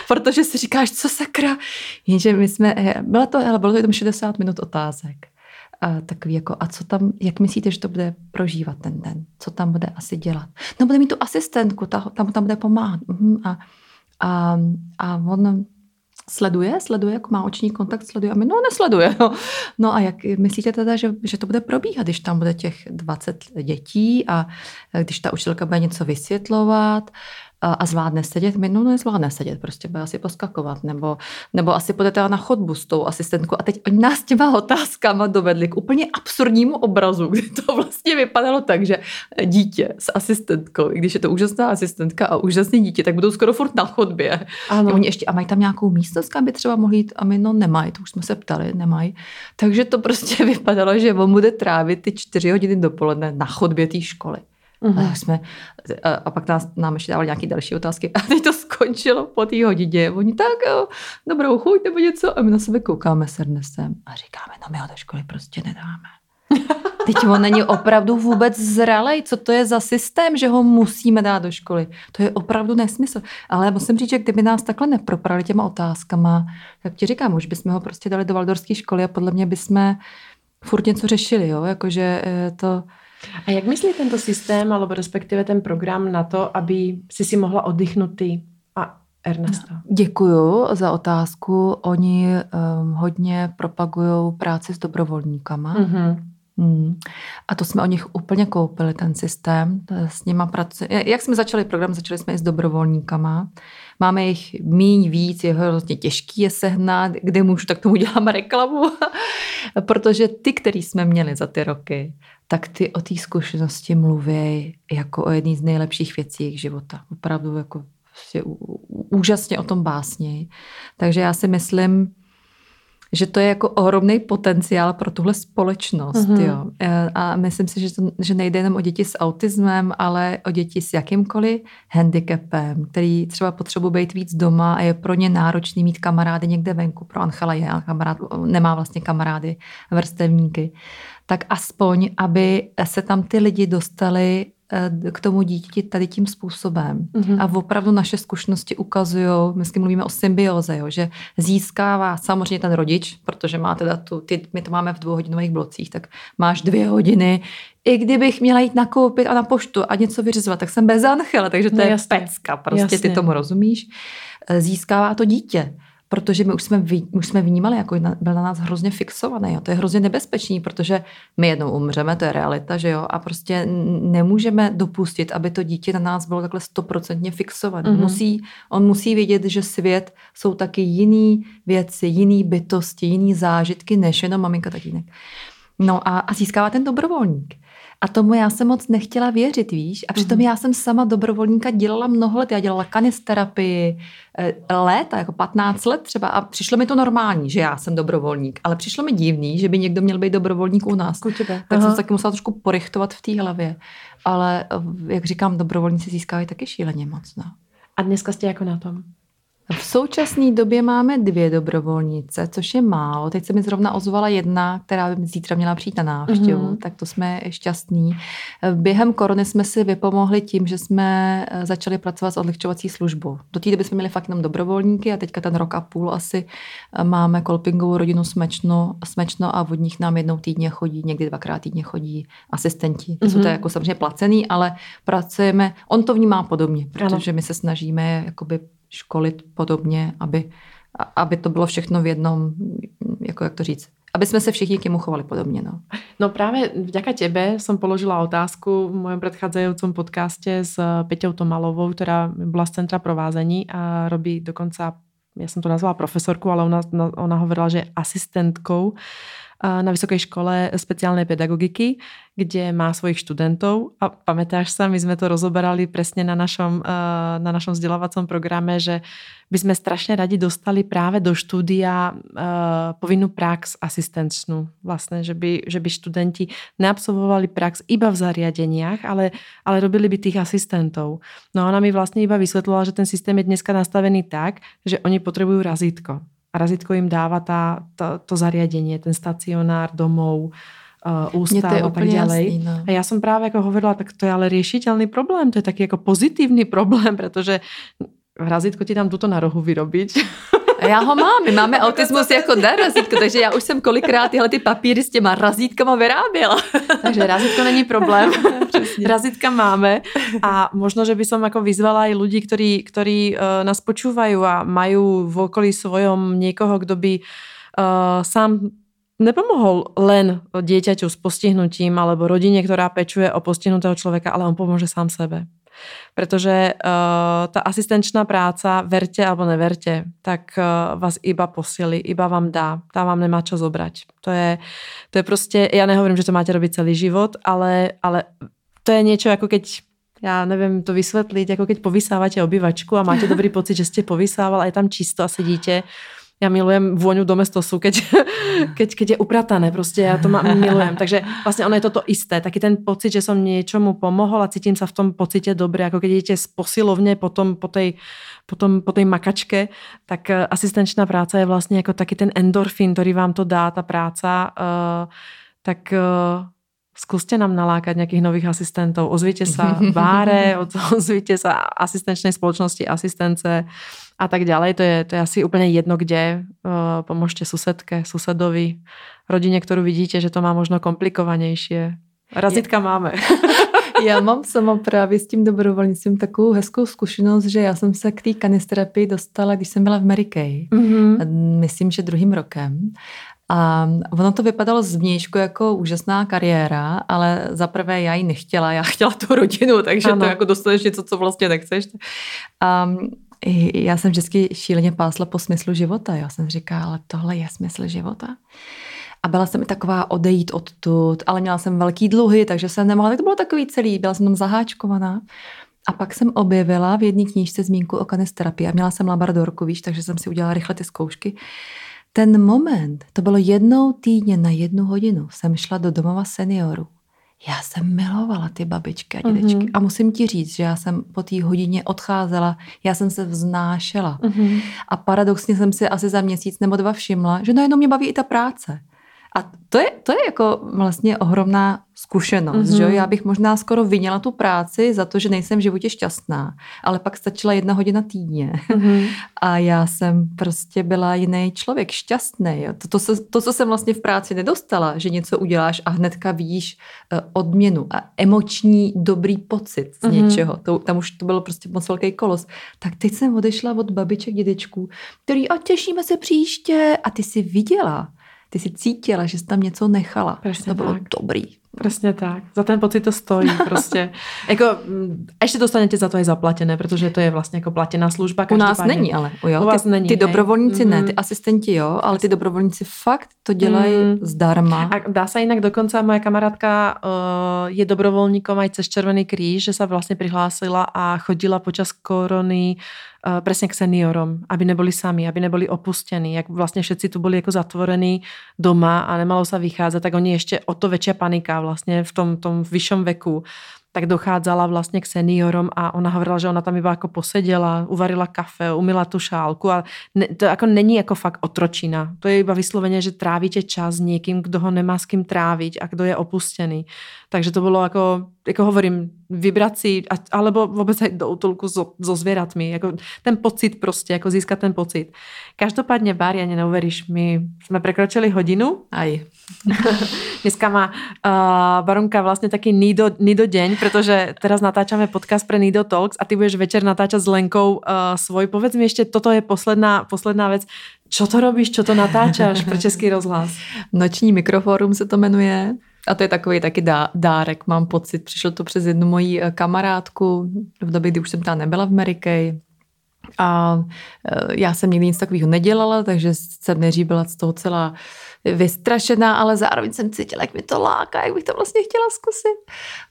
Protože si říkáš, co sakra. Jenže my jsme, eh, bylo to, ale bylo to tam 60 minut otázek a takový jako, a co tam, jak myslíte, že to bude prožívat ten den? Co tam bude asi dělat? No bude mít tu asistentku, ta, tam, tam bude pomáhat. Mhm, a, a, a on sleduje, sleduje, jako má oční kontakt, sleduje a my, no nesleduje. No, no a jak myslíte teda, že, že to bude probíhat, když tam bude těch 20 dětí a když ta učitelka bude něco vysvětlovat, a zvládne sedět, my no nezvládne sedět, prostě bude asi poskakovat, nebo, nebo asi půjdete na chodbu s tou asistentkou a teď oni nás těma otázkama dovedli k úplně absurdnímu obrazu, kdy to vlastně vypadalo tak, že dítě s asistentkou, i když je to úžasná asistentka a úžasný dítě, tak budou skoro furt na chodbě. Ano. Oni ještě, a mají tam nějakou místnost, kam by třeba mohli jít, a my no nemají, to už jsme se ptali, nemají. Takže to prostě vypadalo, že on bude trávit ty čtyři hodiny dopoledne na chodbě té školy. Uh-huh. A, jsme, a, a pak nás, nám ještě dávali nějaké další otázky. A teď to skončilo po té hodině. Oni tak, jo, dobrou chuť nebo něco. A my na sebe koukáme s Ernestem a říkáme, no my ho do školy prostě nedáme. Teď on není opravdu vůbec zralej. Co to je za systém, že ho musíme dát do školy? To je opravdu nesmysl. Ale musím říct, že kdyby nás takhle neproprali těma otázkama, tak ti říkám, už bychom ho prostě dali do valdorské školy a podle mě bychom furt něco řešili, jo? Jakože eh, to... A jak myslí tento systém, alebo respektive ten program na to, aby si si mohla oddychnout ty a Ernesta? Děkuju za otázku. Oni um, hodně propagují práci s dobrovolníkama. Mm-hmm. Hmm. A to jsme o nich úplně koupili, ten systém. S nima pracu... Jak jsme začali program, začali jsme i s dobrovolníkama. Máme jich míň víc, je hrozně těžký je sehnat. Kde můžu, tak tomu dělám reklamu. Protože ty, který jsme měli za ty roky, tak ty o té zkušenosti mluví jako o jedné z nejlepších věcí jejich života. Opravdu jako úžasně o tom básněj. Takže já si myslím, že to je jako ohromný potenciál pro tuhle společnost. Mm-hmm. Jo. E, a myslím si, že, to, že nejde jenom o děti s autismem, ale o děti s jakýmkoliv handicapem, který třeba potřebují být víc doma a je pro ně náročný mít kamarády někde venku. Pro Anchala je kamarád, nemá vlastně kamarády, vrstevníky. Tak aspoň, aby se tam ty lidi dostali Eh, k tomu dítěti tady tím způsobem. Mm-hmm. A opravdu naše zkušenosti ukazují, my s mluvíme o symbioze, jo, že získává samozřejmě ten rodič, protože má teda tu, ty, my to máme v dvouhodinových blocích, tak máš dvě hodiny, i kdybych měla jít nakoupit a na poštu a něco vyřizovat, tak jsem bez Anchela, takže to no, je jasně. pecka, prostě jasně. ty tomu rozumíš. Eh, získává to dítě protože my už jsme, už jsme vnímali, jako byl na nás hrozně fixovaný. Jo. To je hrozně nebezpečný, protože my jednou umřeme, to je realita, že jo, a prostě nemůžeme dopustit, aby to dítě na nás bylo takhle stoprocentně fixované. Mm-hmm. Musí, on musí vědět, že svět jsou taky jiný věci, jiný bytosti, jiný zážitky, než jenom maminka, tatínek. No a, a získává ten dobrovolník. A tomu já jsem moc nechtěla věřit, víš. A přitom mm-hmm. já jsem sama dobrovolníka dělala mnoho let. Já dělala kanisterapii eh, léta, jako 15 let třeba. A přišlo mi to normální, že já jsem dobrovolník. Ale přišlo mi divný, že by někdo měl být dobrovolník u nás. Tebe. Tak Aha. jsem se taky musela trošku porychtovat v té hlavě. Ale eh, jak říkám, dobrovolníci získávají taky šíleně moc. No. A dneska jste jako na tom? V současné době máme dvě dobrovolnice, což je málo. Teď se mi zrovna ozvala jedna, která by zítra měla přijít na návštěvu, mm-hmm. tak to jsme šťastní. Během korony jsme si vypomohli tím, že jsme eh, začali pracovat s odlehčovací službou. Do té doby jsme měli fakt jenom dobrovolníky a teďka ten rok a půl asi eh, máme kolpingovou rodinu Smečno, Smečno a od nich nám jednou týdně chodí, někdy dvakrát týdně chodí asistenti. To mm-hmm. jsou to jako samozřejmě placený, ale pracujeme, on to vnímá podobně, protože my se snažíme jakoby školit podobně, aby, aby to bylo všechno v jednom, jako jak to říct, aby jsme se všichni k němu chovali podobně. No. no právě vďaka tebe som položila otázku v mojom predchádzajúcom podcaste s Peťou Tomalovou, která byla z Centra provázení a robí dokonca, ja som to nazvala profesorku, ale ona, ona hovorila, že asistentkou na Vysokej škole speciálnej pedagogiky, kde má svojich študentov a pamätáš sa, my sme to rozoberali presne na našom, na našom vzdelávacom programe, že by sme strašne radi dostali práve do štúdia povinnú prax asistenčnú. Vlastne, že by, že by študenti neabsolvovali prax iba v zariadeniach, ale, ale robili by tých asistentov. No a ona mi vlastne iba vysvetlila, že ten systém je dneska nastavený tak, že oni potrebujú razítko a razítko jim dává ta, ta, to zariadenie, ten stacionár domov, uh, ústav a tak ďalej. No. A já jsem právě jako hovorila, tak to je ale riešiteľný problém, to je taký jako pozitivní problém, protože razítko ti tam tuto na rohu vyrobiť. A já ho mám, my máme autismus jako dar razítko, takže já už jsem kolikrát tyhle ty papíry s těma razítkama vyráběla. Takže razítko není problém. Razítka máme a možno, že by som jako vyzvala i ľudí, ktorí, ktorí uh, nás počúvajú a majú v okolí svojom niekoho, kdo by uh, sám nepomohol len dieťaťu s postihnutím alebo rodine, ktorá pečuje o postihnutého človeka, ale on pomôže sám sebe. Pretože uh, ta asistenčná práca, verte alebo neverte, tak uh, vás iba posili, iba vám dá. Tá vám nemá čo zobrať. To je, to je prostě, ja nehovorím, že to máte robiť celý život, ale, ale to je niečo ako keď já nevím to vysvětlit, jako keď povysávate obyvačku a máte dobrý pocit, že ste povysával a je tam čisto a sedíte já milujem vôňu domestosu, keď, keď, keď je upratané, prostě já to mám, milujem. Takže vlastně ono je to to isté, taky ten pocit, že som niečomu pomohol a cítím sa v tom pocite dobre, ako keď idete z posilovne potom po tej, potom po tej makačke, tak eh, asistenčná práca je vlastně jako taky ten endorfin, ktorý vám to dá, ta práca, uh, tak uh, skúste nám nalákať nejakých nových asistentov. Ozvíte sa Báre, ozvíte sa asistenčnej spoločnosti, asistence a tak ďalej. To je, to je asi úplne jedno, kde. Pomôžte susedke, susedovi, rodine, ktorú vidíte, že to má možno komplikovanější. Razitka máme. já mám sama právě s tím dobrovolnictvím takovou hezkou zkušenost, že já jsem se k té kanisterapii dostala, když jsem byla v Mary Kay. Mm-hmm. Myslím, že druhým rokem. A ono to vypadalo zvnějšku jako úžasná kariéra, ale zaprvé já ji nechtěla, já chtěla tu rodinu, takže ano. to jako dostaneš něco, co vlastně nechceš. A já jsem vždycky šíleně pásla po smyslu života. Já jsem říkala, ale tohle je smysl života. A byla jsem mi taková odejít odtud, ale měla jsem velký dluhy, takže jsem nemohla, tak to bylo takový celý, byla jsem tam zaháčkovaná. A pak jsem objevila v jedné knížce zmínku o kanisterapii a měla jsem labradorku, víš, takže jsem si udělala rychle ty zkoušky. Ten moment, to bylo jednou týdně na jednu hodinu, jsem šla do domova seniorů. Já jsem milovala ty babičky a dědečky. Mm-hmm. A musím ti říct, že já jsem po té hodině odcházela, já jsem se vznášela. Mm-hmm. A paradoxně jsem si asi za měsíc nebo dva všimla, že najednou mě baví i ta práce. A to je, to je jako vlastně ohromná zkušenost, mm-hmm. že Já bych možná skoro vyněla tu práci za to, že nejsem v životě šťastná, ale pak stačila jedna hodina týdně mm-hmm. a já jsem prostě byla jiný člověk, šťastný. To, to, to, to, co jsem vlastně v práci nedostala, že něco uděláš a hnedka vidíš uh, odměnu a emoční dobrý pocit z mm-hmm. něčeho, to, tam už to bylo prostě moc velký kolos, tak teď jsem odešla od babiček, dědečků, který a těšíme se příště a ty si viděla, ty si cítila, že jsi tam něco nechala. Presne to bylo tak. dobrý. Přesně tak. Za ten pocit to stojí prostě. jako, mm, ještě dostanete za to i zaplatené, protože to je vlastně jako platěná služba. U nás není ale. Jo, U vás ty, není. Ty dobrovolníci ne, ty asistenti jo, ale ty dobrovolníci fakt to dělají mm. zdarma. A dá se jinak dokonce, moje kamarádka uh, je dobrovolníkom aj cez Červený kríž, že se vlastně přihlásila a chodila počas korony uh, presne k seniorom, aby neboli sami, aby neboli opustení. Jak vlastně všetci tu byli jako zatvorení doma a nemalo sa vycházet, tak oni ještě o to väčšia panika vlastně v tom, tom vyššom veku tak dochádzala vlastně k seniorom a ona hovorila, že ona tam iba jako poseděla, uvarila kafe, umila tu šálku a ne, to jako není jako fakt otročina. To je iba vysloveně, že trávíte čas s někým, kdo ho nemá s kým trávit a kdo je opustený. Takže to bylo jako, jako hovorím, vybrat si, alebo vůbec aj do útulku so, so zvieratmi. Jako ten pocit prostě, jako získat ten pocit. Každopádně, Bária, neuveríš, my jsme prekročili hodinu. Aj. Dneska má uh, Baronka vlastně taký nido, nido deň, protože teraz natáčame podcast pre Nido Talks a ty budeš večer natáčať s Lenkou uh, svoj. Povedz mi ještě, toto je posledná, posledná vec. Čo to robíš, čo to natáčaš pro Český rozhlas? Noční mikroforum se to jmenuje. A to je takový taky dá, dárek, mám pocit. Přišlo to přes jednu moji eh, kamarádku v době, kdy už jsem tam nebyla v Amerikej. A eh, já jsem nikdy nic takového nedělala, takže jsem nejdřív byla z toho celá vystrašená, ale zároveň jsem cítila, jak mi to láká, jak bych to vlastně chtěla zkusit.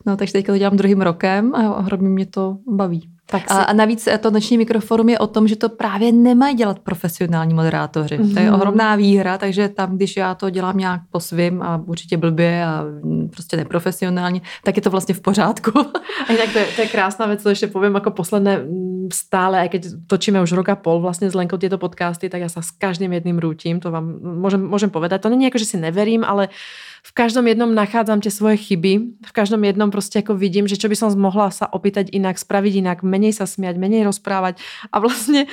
No, takže teďka to dělám druhým rokem a hrozně mě to baví. Tak a, a navíc to noční mikroforum je o tom, že to právě nemají dělat profesionální moderátoři. Mm-hmm. To je mhm. ohromná výhra, takže tam, když já to dělám nějak po svým a určitě blbě a prostě neprofesionálně, tak je to vlastně v pořádku. A jinak to je, to je krásná věc, to ještě povím jako posledné mm, stále, a keď točíme už roka pol vlastně s Lenkou tyto podcasty, tak já se s každým jedným rútim, to vám můžem, můžem povedať. To není jako, že si neverím, ale v každom jednom nachádzam tie svoje chyby, v každom jednom proste ako vidím, že čo by som mohla sa opýtať inak, spraviť inak, menej sa smiať, menej rozprávať a vlastne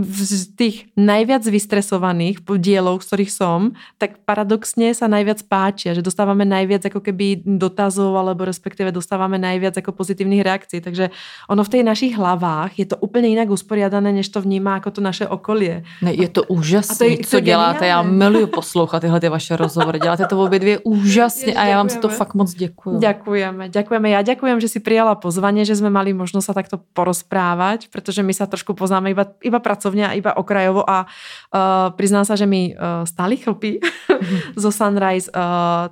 z tých najviac vystresovaných dielov, z ktorých som, tak paradoxne sa najviac páčia, že dostávame najviac ako keby dotazov alebo respektíve dostávame najviac ako pozitívnych reakcií, takže ono v tej našich hlavách je to úplně jinak usporiadané, než to vnímá jako to naše okolie. Ne, je to úžasné, co děláte. Já miluju poslouchat tyhle ty vaše rozhovory. Děláte to obě dvě úžasně a já vám za to fakt moc děkuji. Děkujeme, děkujeme. Já děkujem, že si přijala pozvání, že jsme mali možnost se takto porozprávat, protože my se trošku poznáme iba, iba pracovně a iba okrajovo a uh, přiznám se, že mi uh, stály chlpí zo Sunrise. Uh,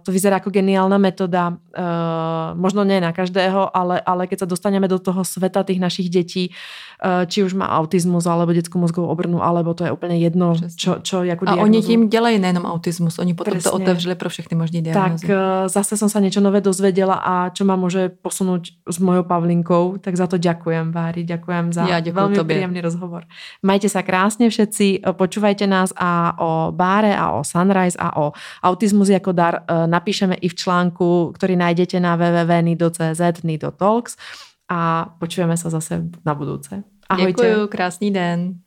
to vyzerá jako geniálna metoda. Uh, možno ne na každého, ale, ale keď se dostaneme do toho sveta těch našich dětí, uh, či už má autismus, alebo dětskou mozgovou obrnu, alebo to je úplně jedno, čo, čo jako A oni tím dělají nejenom autismus, oni potom Presně. to otevřeli pro všechny možné Tak uh, zase som sa niečo nové dozvedela a čo ma môže posunúť s mojou Pavlinkou, tak za to ďakujem, Vári, ďakujem za ja veľmi tobě. príjemný rozhovor. Majte sa krásne všetci, počúvajte nás a o Báre a o Sunrise a o autizmus jako dar uh, napíšeme i v článku, ktorý nájdete na www.nido.cz, Nido Talks a počujeme sa zase na budúce. Ahojte. Děkuju, krásný den.